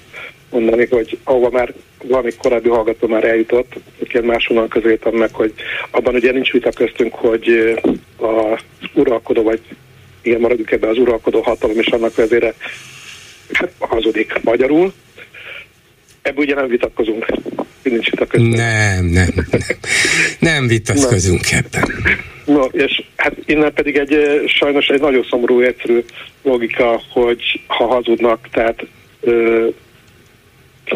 mondani, hogy ahova már valami korábbi hallgató már eljutott, én máshonnan közöltem meg, hogy abban ugye nincs vita köztünk, hogy az uralkodó, vagy igen, maradjuk ebben az uralkodó hatalom és annak vezére hát hazudik magyarul. Ebből ugye nem vitatkozunk. nincs itt a közben. Nem, nem, nem. Nem vitatkozunk ebben. No, és hát innen pedig egy sajnos egy nagyon szomorú, egyszerű logika, hogy ha hazudnak, tehát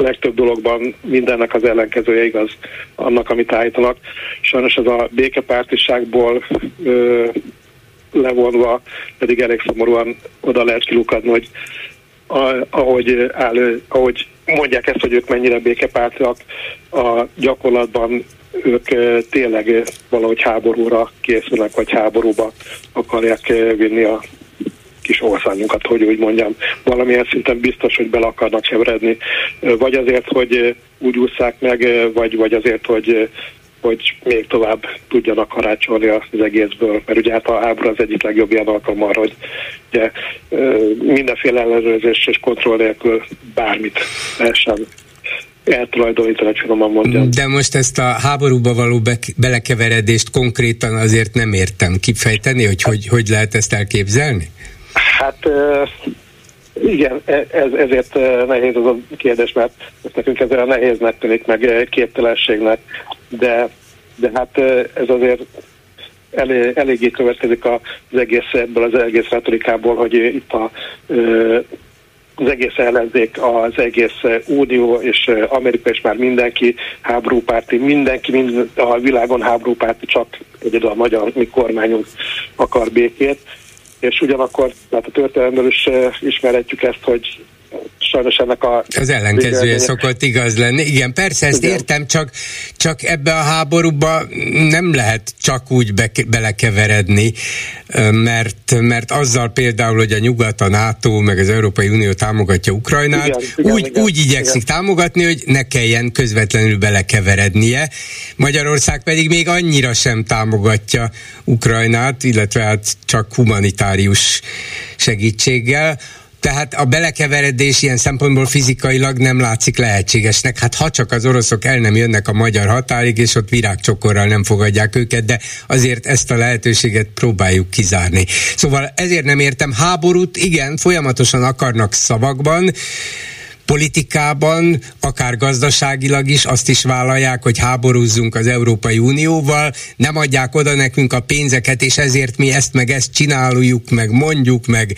legtöbb dologban mindennek az ellenkezője igaz annak, amit állítanak. Sajnos ez a békepártiságból ö, levonva pedig elég szomorúan oda lehet kilukadni, hogy a, ahogy, áll, ahogy mondják ezt, hogy ők mennyire békepártiak, a gyakorlatban ők tényleg valahogy háborúra készülnek, vagy háborúba akarják vinni a kis országunkat, hogy úgy mondjam. Valamilyen szinten biztos, hogy bele akarnak keveredni. Vagy azért, hogy úgy ússzák meg, vagy, vagy azért, hogy hogy még tovább tudjanak karácsolni az egészből, mert ugye hát a háború az egyik legjobb ilyen alkalom arra, hogy ugye, mindenféle ellenőrzés és kontroll nélkül bármit lehessen eltulajdonítani, mondjam. De most ezt a háborúba való be- belekeveredést konkrétan azért nem értem kifejteni, hogy, hogy hogy lehet ezt elképzelni? Hát igen, e, ez, ezért nehéz az a kérdés, mert ezt nekünk ezzel nehéznek tűnik, meg képtelenségnek, de, de hát ez azért elég, eléggé következik az egész ebből az egész retorikából, hogy itt a az egész ellenzék, az egész Unió és Amerika és már mindenki háborúpárti, mindenki mind a világon háborúpárti, csak egyedül a magyar mi kormányunk akar békét és ugyanakkor, hát a történelemből is ismerhetjük ezt, hogy sajnos ennek a... Az ellenkezője szokott igaz lenni. Igen, persze, ezt Igen. értem, csak, csak ebbe a háborúba nem lehet csak úgy be, belekeveredni, mert, mert azzal például, hogy a Nyugat, a NATO, meg az Európai Unió támogatja Ukrajnát, igen, igen, úgy, igen, úgy igyekszik igen. támogatni, hogy ne kelljen közvetlenül belekeverednie. Magyarország pedig még annyira sem támogatja Ukrajnát, illetve hát csak humanitárius segítséggel, tehát a belekeveredés ilyen szempontból fizikailag nem látszik lehetségesnek. Hát ha csak az oroszok el nem jönnek a magyar határig, és ott virágcsokorral nem fogadják őket, de azért ezt a lehetőséget próbáljuk kizárni. Szóval ezért nem értem háborút, igen, folyamatosan akarnak szavakban, politikában, akár gazdaságilag is azt is vállalják, hogy háborúzzunk az Európai Unióval, nem adják oda nekünk a pénzeket, és ezért mi ezt meg ezt csináljuk, meg mondjuk meg,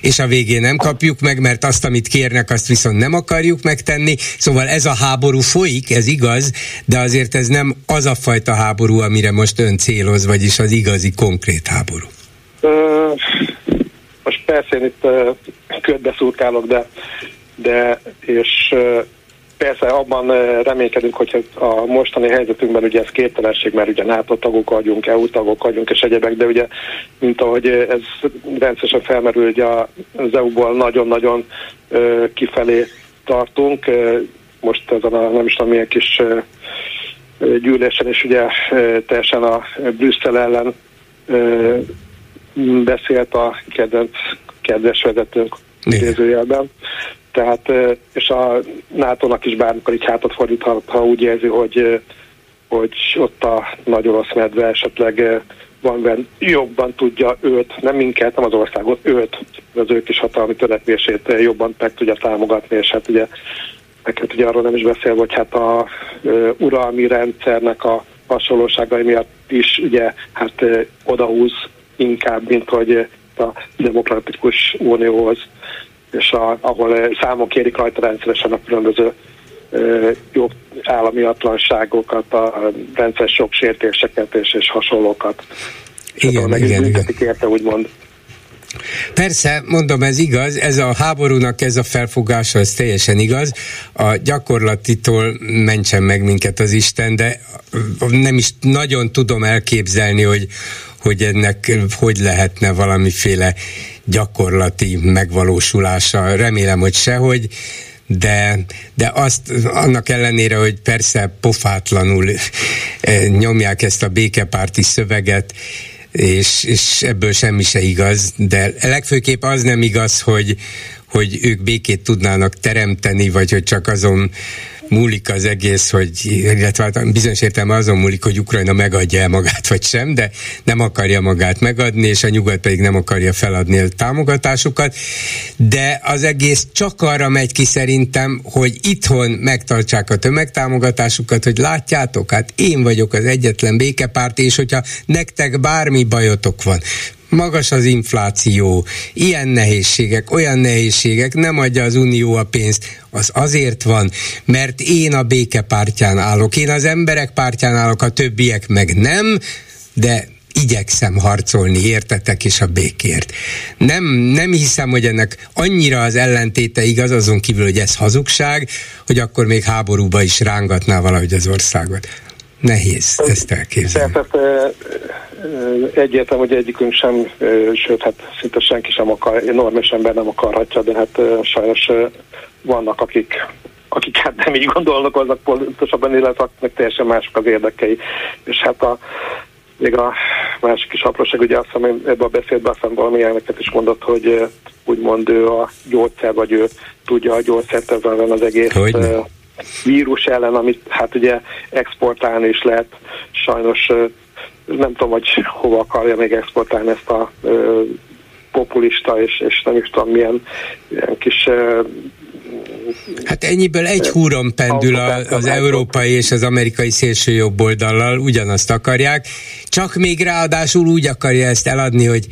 és a végén nem kapjuk meg, mert azt, amit kérnek, azt viszont nem akarjuk megtenni. Szóval ez a háború folyik, ez igaz, de azért ez nem az a fajta háború, amire most ön céloz, vagyis az igazi, konkrét háború. most persze én itt ködbe szurkálok, de de és persze abban reménykedünk, hogy a mostani helyzetünkben ugye ez képtelenség, mert ugye NATO tagok vagyunk, EU tagok vagyunk és egyebek, de ugye, mint ahogy ez rendszeresen felmerül, ugye az EU-ból nagyon-nagyon kifelé tartunk, most ezen a nem is tudom milyen kis gyűlésen, és ugye teljesen a Brüsszel ellen beszélt a kedvenc, kedves vezetőnk idézőjelben. Tehát, és a NATO-nak is bármikor így hátat fordíthat, ha úgy érzi, hogy, hogy ott a nagy orosz medve esetleg van benne, jobban tudja őt, nem minket, nem az országot, őt, az ő kis hatalmi törekvését jobban meg tudja támogatni, és hát ugye neked ugye arról nem is beszél, hogy hát a uh, uralmi rendszernek a hasonlóságai miatt is ugye hát odahúz inkább, mint hogy a demokratikus unióhoz és a, ahol eh, számon kérik rajta rendszeresen a különböző eh, állami atlanságokat, a rendszeres jogsértéseket és, és hasonlókat. Igen, meg igen, igen. érte, úgymond. Persze, mondom, ez igaz, ez a háborúnak ez a felfogása, ez teljesen igaz. A gyakorlatitól mentsen meg minket az Isten, de nem is nagyon tudom elképzelni, hogy, hogy ennek hogy lehetne valamiféle gyakorlati megvalósulása. Remélem, hogy sehogy, de, de azt annak ellenére, hogy persze pofátlanul eh, nyomják ezt a békepárti szöveget, és, és ebből semmi se igaz, de legfőképp az nem igaz, hogy, hogy ők békét tudnának teremteni, vagy hogy csak azon múlik az egész, hogy illetve hát bizonyos értelme azon múlik, hogy Ukrajna megadja el magát, vagy sem, de nem akarja magát megadni, és a nyugat pedig nem akarja feladni a támogatásukat, de az egész csak arra megy ki szerintem, hogy itthon megtartsák a tömegtámogatásukat, hogy látjátok, hát én vagyok az egyetlen békepárt, és hogyha nektek bármi bajotok van, magas az infláció, ilyen nehézségek, olyan nehézségek, nem adja az Unió a pénzt, az azért van, mert én a békepártján állok, én az emberek pártján állok, a többiek meg nem, de igyekszem harcolni, értetek is a békért. Nem, nem hiszem, hogy ennek annyira az ellentéte igaz, azon kívül, hogy ez hazugság, hogy akkor még háborúba is rángatná valahogy az országot. Nehéz ezt elképzelni. Tehát egyértelmű, hogy egyikünk sem, sőt, hát szinte senki sem akar, normális ember nem akarhatja, de hát sajnos vannak, akik akik hát nem így gondolnak, azok pontosabban, illetve akiknek teljesen mások az érdekei. És hát a, még a másik kis apróság, ugye azt hiszem, ebbe a beszédben aztán valami ilyeneket is mondott, hogy úgymond ő a gyógyszer, vagy ő tudja a gyógyszert ezen az egész Hogyne? Vírus ellen, amit hát ugye exportálni is lehet. Sajnos nem tudom, hogy hova akarja még exportálni ezt a ö, populista, és, és nem is tudom milyen ilyen kis ö, Hát ennyiből egy húron pendül az európai és az amerikai szélső jobb oldallal, ugyanazt akarják, csak még ráadásul úgy akarja ezt eladni, hogy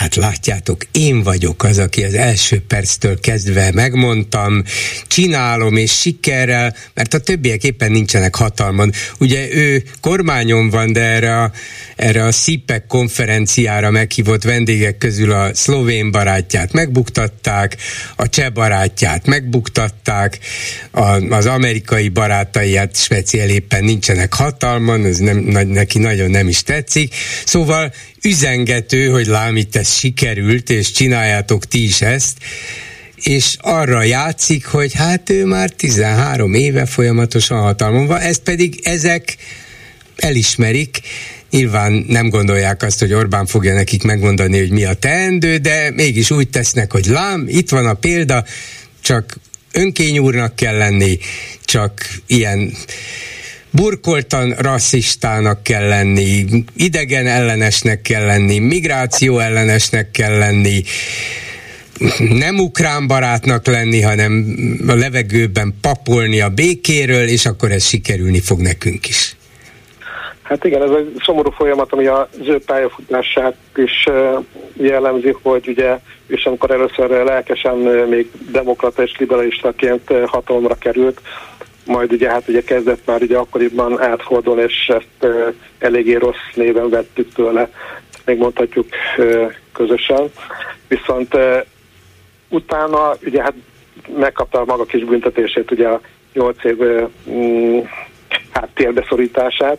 Hát látjátok, én vagyok az, aki az első perctől kezdve megmondtam, csinálom és sikerrel, mert a többiek éppen nincsenek hatalmon. Ugye ő kormányon van, de erre a, erre a SZIPEC konferenciára meghívott vendégek közül a szlovén barátját megbuktatták, a cseh barátját megbuktatták, a, az amerikai barátai hát speciál éppen nincsenek hatalmon, ez nem, neki nagyon nem is tetszik. Szóval üzengető, hogy lám itt ez sikerült, és csináljátok ti is ezt, és arra játszik, hogy hát ő már 13 éve folyamatosan hatalmon van, ezt pedig ezek elismerik, Nyilván nem gondolják azt, hogy Orbán fogja nekik megmondani, hogy mi a teendő, de mégis úgy tesznek, hogy lám, itt van a példa, csak önkényúrnak kell lenni, csak ilyen burkoltan rasszistának kell lenni, idegen ellenesnek kell lenni, migráció ellenesnek kell lenni, nem ukrán barátnak lenni, hanem a levegőben papolni a békéről, és akkor ez sikerülni fog nekünk is. Hát igen, ez egy szomorú folyamat, ami az ő pályafutását is jellemzi, hogy ugye, és amikor először lelkesen még demokrata és liberalistaként hatalomra került, majd ugye hát ugye kezdett már ugye akkoriban átfordulni, és ezt uh, eléggé rossz néven vettük tőle, még mondhatjuk közösen. Viszont uh, utána ugye hát megkapta a maga kis büntetését, ugye a nyolc év uh, háttérbeszorítását,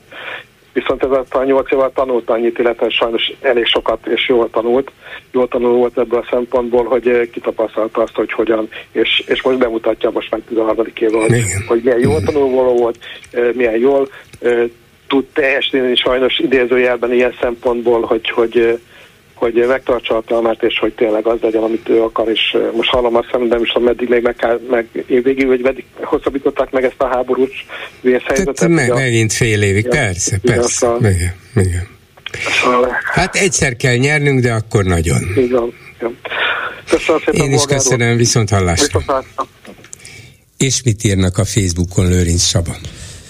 viszont ez a nyolc évvel tanult annyit, illetve sajnos elég sokat és jól tanult. Jól tanul volt ebből a szempontból, hogy eh, kitapasztalta azt, hogy hogyan, és, és most bemutatja most már 13. évvel, hogy, hogy milyen jól tanuló volt, eh, milyen jól eh, tud teljesíteni sajnos idézőjelben ilyen szempontból, hogy, hogy hogy megtartsa a talmát, és hogy tényleg az legyen, amit ő akar, és most hallom azt, de nem is tudom, meddig még meg, kell, meg végig, hogy meddig hosszabbították meg ezt a háborús vészhelyzetet. Me, megint fél évig, ja, persze, persze. A... Igen, igen. Hát egyszer kell nyernünk, de akkor nagyon. Igen. Köszönöm szépen, Én is köszönöm, viszont hallásra. Viszont És mit írnak a Facebookon Lőrinc Saba?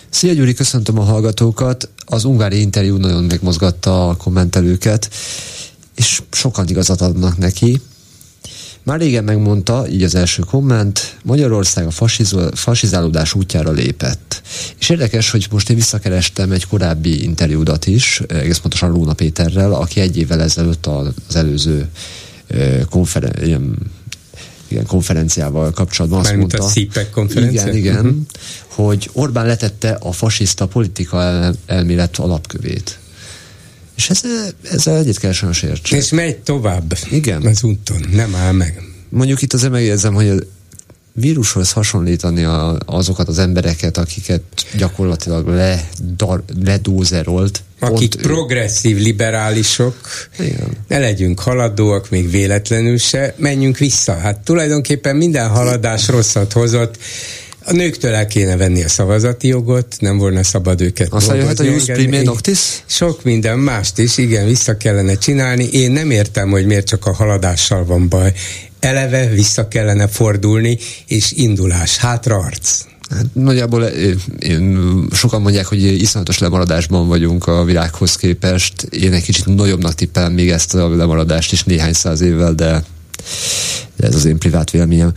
Szia Gyuri, köszöntöm a hallgatókat. Az ungári interjú nagyon megmozgatta a kommentelőket és sokan igazat adnak neki. Már régen megmondta, így az első komment, Magyarország a fasizálódás útjára lépett. És érdekes, hogy most én visszakerestem egy korábbi interjúdat is, egész pontosan Lóna Péterrel, aki egy évvel ezelőtt az előző konferen- ilyen, igen, konferenciával kapcsolatban azt Mármint mondta. a CIPEC konferencia? Igen, igen, uh-huh. hogy Orbán letette a fasiszta politika elmélet alapkövét. És ez, ezzel egyet kell sajnos értsek. És megy tovább Igen. az úton, nem áll meg. Mondjuk itt azért megjegyzem, hogy a vírushoz hasonlítani a, azokat az embereket, akiket gyakorlatilag le, dar, ledózerolt. Akik progresszív liberálisok, Igen. ne legyünk haladóak, még véletlenül se, menjünk vissza. Hát tulajdonképpen minden haladás rosszat hozott, A nőktől el kéne venni a szavazati jogot, nem volna szabad őket Aztán jöhet a Jus Primé Noctis? Sok minden mást is, igen, vissza kellene csinálni. Én nem értem, hogy miért csak a haladással van baj. Eleve vissza kellene fordulni, és indulás, hátra arc. Hát nagyjából én, sokan mondják, hogy iszonyatos lemaradásban vagyunk a világhoz képest. Én egy kicsit nagyobbnak tippelem még ezt a lemaradást is néhány száz évvel, de, de ez az én privát véleményem.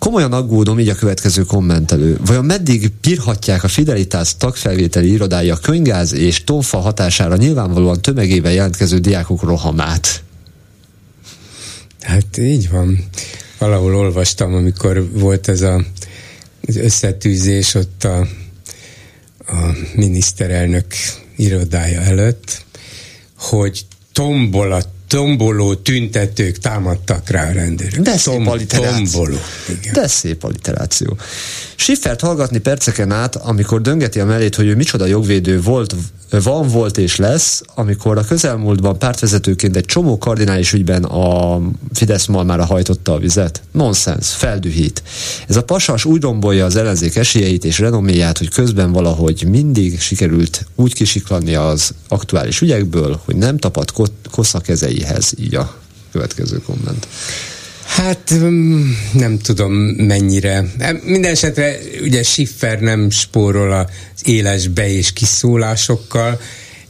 Komolyan aggódom, így a következő kommentelő. Vajon meddig bírhatják a Fidelitás tagfelvételi irodái a könygáz és tonfa hatására nyilvánvalóan tömegével jelentkező diákok rohamát? Hát így van. Valahol olvastam, amikor volt ez a, az összetűzés ott a, a miniszterelnök irodája előtt, hogy tombol a tomboló tüntetők támadtak rá a rendőrök. De szép Tom, Tomboló. Igen. De szép alliteráció. Siffert hallgatni perceken át, amikor döngeti a mellét, hogy ő micsoda jogvédő volt, van, volt és lesz, amikor a közelmúltban pártvezetőként egy csomó kardinális ügyben a Fidesz malmára hajtotta a vizet. Nonsens, feldühít. Ez a pasas úgy rombolja az ellenzék esélyeit és renoméját, hogy közben valahogy mindig sikerült úgy kisiklanni az aktuális ügyekből, hogy nem tapad kossza kezeihez, így a következő komment. Hát mm, nem tudom mennyire. Minden esetre ugye Schiffer nem spórol az éles be- és kiszólásokkal,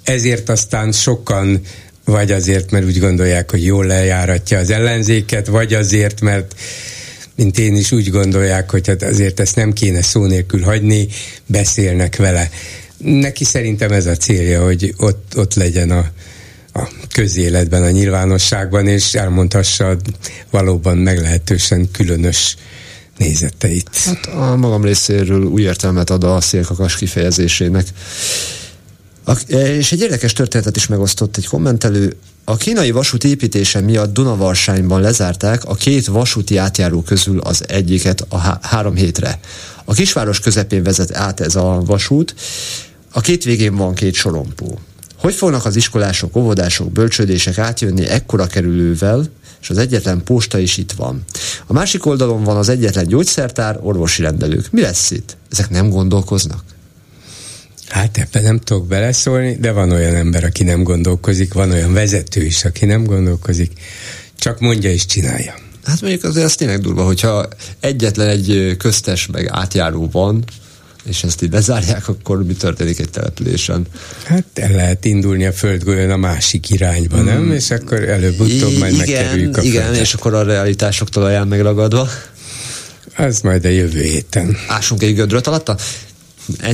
ezért aztán sokan vagy azért, mert úgy gondolják, hogy jól lejáratja az ellenzéket, vagy azért, mert mint én is úgy gondolják, hogy hát azért ezt nem kéne szó nélkül hagyni, beszélnek vele. Neki szerintem ez a célja, hogy ott, ott legyen a, a közéletben, a nyilvánosságban, és elmondhassa valóban meglehetősen különös nézeteit. Hát a magam részéről új értelmet ad a szélkakas kifejezésének. A, és egy érdekes történetet is megosztott egy kommentelő. A kínai vasút építése miatt Dunavarsányban lezárták a két vasúti átjáró közül az egyiket a há- három hétre. A kisváros közepén vezet át ez a vasút, a két végén van két sorompó. Hogy fognak az iskolások, óvodások, bölcsődések átjönni ekkora kerülővel, és az egyetlen posta is itt van. A másik oldalon van az egyetlen gyógyszertár, orvosi rendelők. Mi lesz itt? Ezek nem gondolkoznak? Hát ebben nem tudok beleszólni, de van olyan ember, aki nem gondolkozik, van olyan vezető is, aki nem gondolkozik, csak mondja és csinálja. Hát mondjuk azért az tényleg durva, hogyha egyetlen egy köztes meg átjáró van, és ezt így bezárják, akkor mi történik egy településen? Hát el lehet indulni a földgolyón a másik irányba, hmm. nem? És akkor előbb-utóbb majd igen, megkerüljük a Igen, földet. és akkor a realitásoktól ajánl megragadva. Az majd a jövő héten. Ásunk egy gödröt alatta?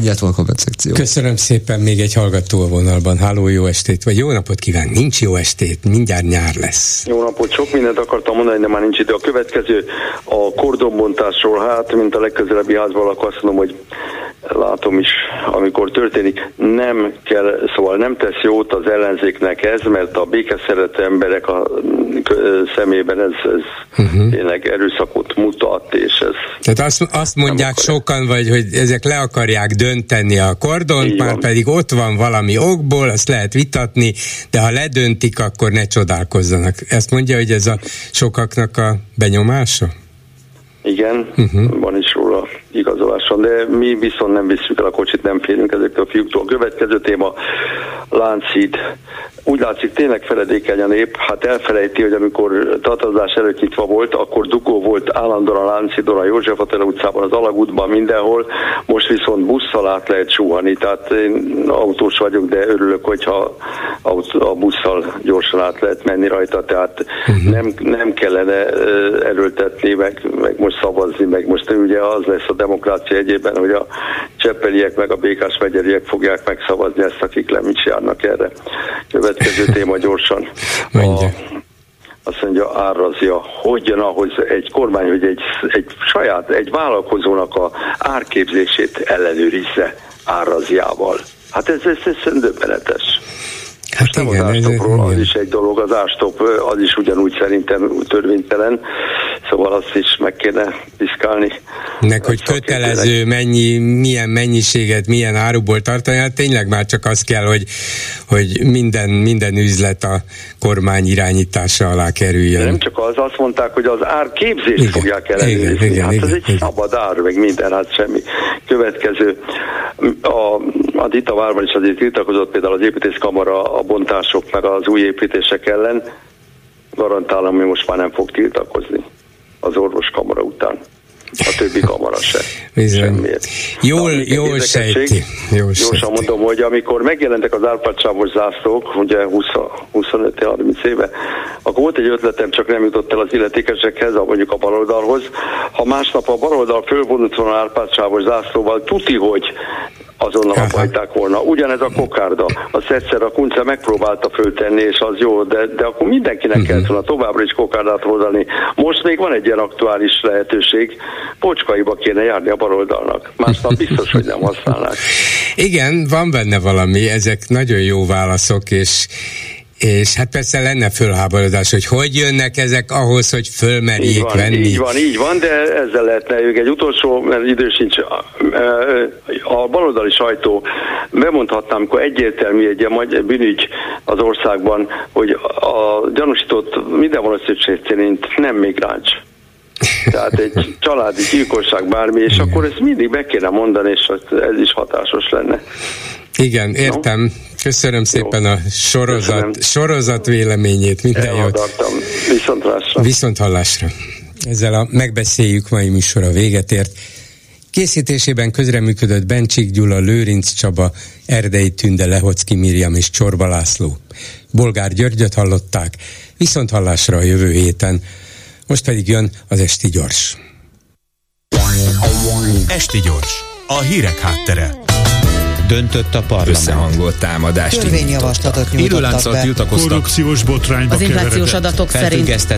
Lett volna a szekció. Köszönöm szépen, még egy hallgató a vonalban. Háló, jó estét, vagy jó napot kíván, nincs jó estét, mindjárt nyár lesz. Jó napot, sok mindent akartam mondani, de már nincs idő. A következő a kordonbontásról, hát, mint a legközelebbi házban akkor azt mondom, hogy látom is, amikor történik, nem kell, szóval nem tesz jót az ellenzéknek ez, mert a békeszerető emberek a szemében ez, ez uh-huh. tényleg erőszakot mutat, és ez... Tehát azt, azt mondják sokan, vagy hogy ezek le akarják dönteni a kordont, már pedig ott van valami okból, azt lehet vitatni, de ha ledöntik, akkor ne csodálkozzanak. Ezt mondja, hogy ez a sokaknak a benyomása? Igen, uh-huh. van is róla igazoláson, de mi viszont nem visszük el a kocsit, nem félünk ezektől a fiúktól. A következő téma Lánchíd úgy látszik tényleg feledékeny a nép, hát elfelejti, hogy amikor tartozás előtt nyitva volt, akkor dugó volt állandóan a Láncidon, a József Attila utcában, az Alagútban, mindenhol, most viszont busszal át lehet súhani, tehát én autós vagyok, de örülök, hogyha a busszal gyorsan át lehet menni rajta, tehát uh-huh. nem, nem kellene erőltetni, meg, meg most szavazni, meg most ugye az lesz a demokrácia egyében, hogy a cseppeliek meg a békás megyeriek fogják megszavazni ezt, akik nem is járnak erre. Követ következő téma gyorsan. A, azt mondja, árazja, hogy jön ahhoz egy kormány, hogy egy, egy saját, egy vállalkozónak a árképzését ellenőrizze árazjával. Hát ez, ez, ez döbbenetes. Hát Most igen, az ástopról, az is egy dolog, az ástop az is ugyanúgy szerintem törvénytelen. Szóval azt is meg kéne piszkálni. Nek, hogy kötelező, mennyi, milyen mennyiséget, milyen áruból tartani, hát tényleg már csak az kell, hogy, hogy minden, minden üzlet a kormány irányítása alá kerüljön. De nem csak az, azt mondták, hogy az árképzést igen, fogják ellenőrizni. Igen, igen, hát igen, ez egy igen. szabad ár, meg minden, hát semmi. Következő, a, a Dita Várban is azért tiltakozott például az építészkamara a bontások meg az új építések ellen, garantálom, hogy most már nem fog tiltakozni az orvoskamara után. A többi kamara se. Semmiért. Jól, jól sejti. Jól Gyorsan mondom, hogy amikor megjelentek az árpácsávos zászlók, ugye 25-30 éve, akkor volt egy ötletem, csak nem jutott el az illetékesekhez, mondjuk a baloldalhoz. Ha másnap a baloldal fölvonult volna árpácsávos zászlóval, tuti, hogy azonnal abhajták volna. Ugyanez a kokárda. Azt egyszer a kunce megpróbálta föltenni, és az jó, de, de akkor mindenkinek uh-huh. kellett volna továbbra is kokárdát hozani. Most még van egy ilyen aktuális lehetőség, pocskaiba kéne járni a baloldalnak. Másnap biztos, hogy nem használnák. Igen, van benne valami, ezek nagyon jó válaszok, és és hát persze lenne fölháborodás, hogy hogy jönnek ezek ahhoz, hogy fölmerjék így van, venni. Így van, így van, de ezzel lehetne ők egy utolsó, mert idő sincs. A baloldali sajtó bemondhatnám, amikor egyértelmű egy magyar bűnügy az országban, hogy a gyanúsított minden valószínűség szerint nem migráns. Tehát egy családi gyilkosság bármi, és akkor ezt mindig be kéne mondani, és ez is hatásos lenne. Igen, értem. No? Köszönöm szépen Jó. a sorozat, sorozat véleményét. Minden jót. Viszont hallásra. Viszont hallásra. Ezzel a megbeszéljük mai műsora véget ért. Készítésében közreműködött Bencsik Gyula, Lőrinc Csaba, Erdei Tünde, Lehocki Miriam és Csorba László. Bolgár Györgyöt hallották, viszont hallásra a jövő héten. Most pedig jön az Esti Gyors. Esti Gyors, a hírek háttere döntött a parlament. Összehangolt támadást Törvényjavaslatot nyújtottak be. tiltakoztak. Korrupciós botrányba Az inflációs adatok szerint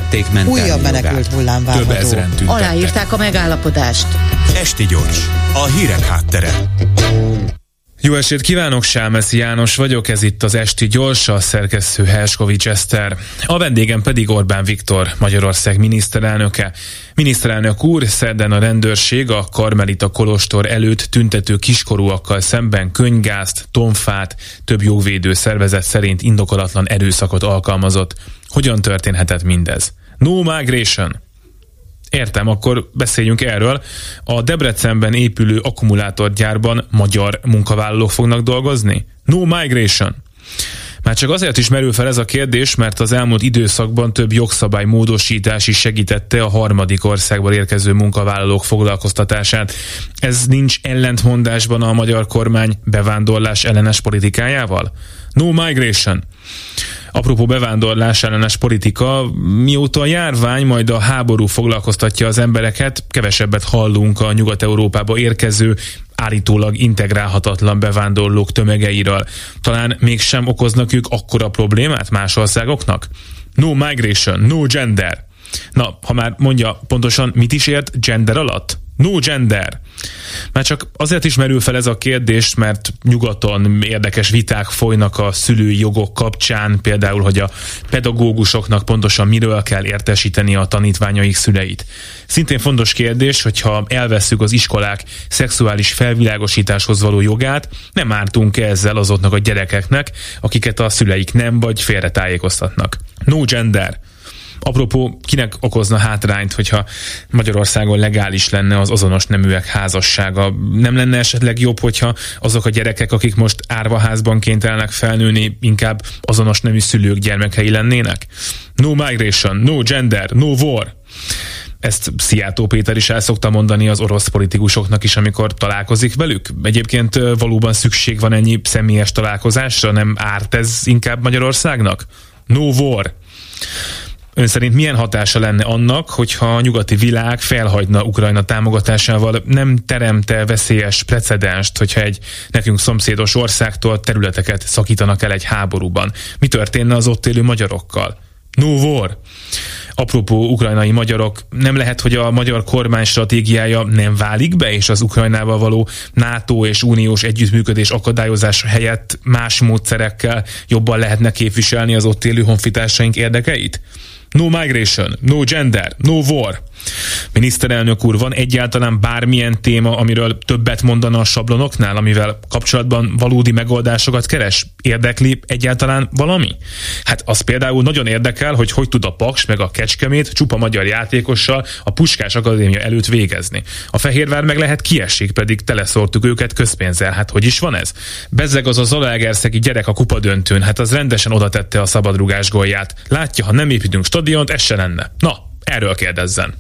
újabb menekült hullám várható. Aláírták a megállapodást. Esti gyors, a hírek háttere. Jó estét kívánok, Sámeszi János vagyok, ez itt az Esti Gyors, a szerkesztő Herskovics Eszter. A vendégem pedig Orbán Viktor, Magyarország miniszterelnöke. Miniszterelnök úr, szerdán a rendőrség a Karmelita Kolostor előtt tüntető kiskorúakkal szemben könygázt, tonfát, több jogvédő szervezet szerint indokolatlan erőszakot alkalmazott. Hogyan történhetett mindez? No migration! Értem, akkor beszéljünk erről. A Debrecenben épülő akkumulátorgyárban magyar munkavállalók fognak dolgozni? No migration. Már csak azért is merül fel ez a kérdés, mert az elmúlt időszakban több jogszabály módosítás is segítette a harmadik országból érkező munkavállalók foglalkoztatását. Ez nincs ellentmondásban a magyar kormány bevándorlás ellenes politikájával? No migration. Apropó bevándorlás ellenes politika, mióta a járvány, majd a háború foglalkoztatja az embereket, kevesebbet hallunk a Nyugat-Európába érkező állítólag integrálhatatlan bevándorlók tömegeiről. Talán mégsem okoznak ők akkora problémát más országoknak? No migration, no gender. Na, ha már mondja pontosan, mit is ért gender alatt? No gender. Már csak azért is merül fel ez a kérdés, mert nyugaton érdekes viták folynak a szülői jogok kapcsán, például, hogy a pedagógusoknak pontosan miről kell értesíteni a tanítványaik szüleit. Szintén fontos kérdés, hogyha elveszük az iskolák szexuális felvilágosításhoz való jogát, nem ártunk -e ezzel azoknak a gyerekeknek, akiket a szüleik nem vagy félretájékoztatnak. No gender. Apropó, kinek okozna hátrányt, hogyha Magyarországon legális lenne az azonos neműek házassága? Nem lenne esetleg jobb, hogyha azok a gyerekek, akik most árvaházban kénytelenek felnőni, inkább azonos nemű szülők gyermekei lennének? No migration, no gender, no war. Ezt Szijjártó Péter is el szokta mondani az orosz politikusoknak is, amikor találkozik velük. Egyébként valóban szükség van ennyi személyes találkozásra, nem árt ez inkább Magyarországnak? No war. Ön szerint milyen hatása lenne annak, hogyha a nyugati világ felhagyna Ukrajna támogatásával, nem teremte veszélyes precedenst, hogyha egy nekünk szomszédos országtól területeket szakítanak el egy háborúban? Mi történne az ott élő magyarokkal? No war. Apropó ukrajnai magyarok, nem lehet, hogy a magyar kormány stratégiája nem válik be, és az Ukrajnával való NATO és uniós együttműködés akadályozása helyett más módszerekkel jobban lehetne képviselni az ott élő honfitársaink érdekeit? No migration, no gender, no war. Miniszterelnök úr, van egyáltalán bármilyen téma, amiről többet mondana a sablonoknál, amivel kapcsolatban valódi megoldásokat keres? Érdekli egyáltalán valami? Hát az például nagyon érdekel, hogy hogy tud a Paks meg a Kecskemét csupa magyar játékossal a Puskás Akadémia előtt végezni. A Fehérvár meg lehet kiesik, pedig teleszortuk őket közpénzzel. Hát hogy is van ez? Bezzeg az a Zalaegerszegi gyerek a kupa döntőn, hát az rendesen oda tette a szabadrugás gólját. Látja, ha nem építünk stadiont, ez se lenne. Na, erről kérdezzen.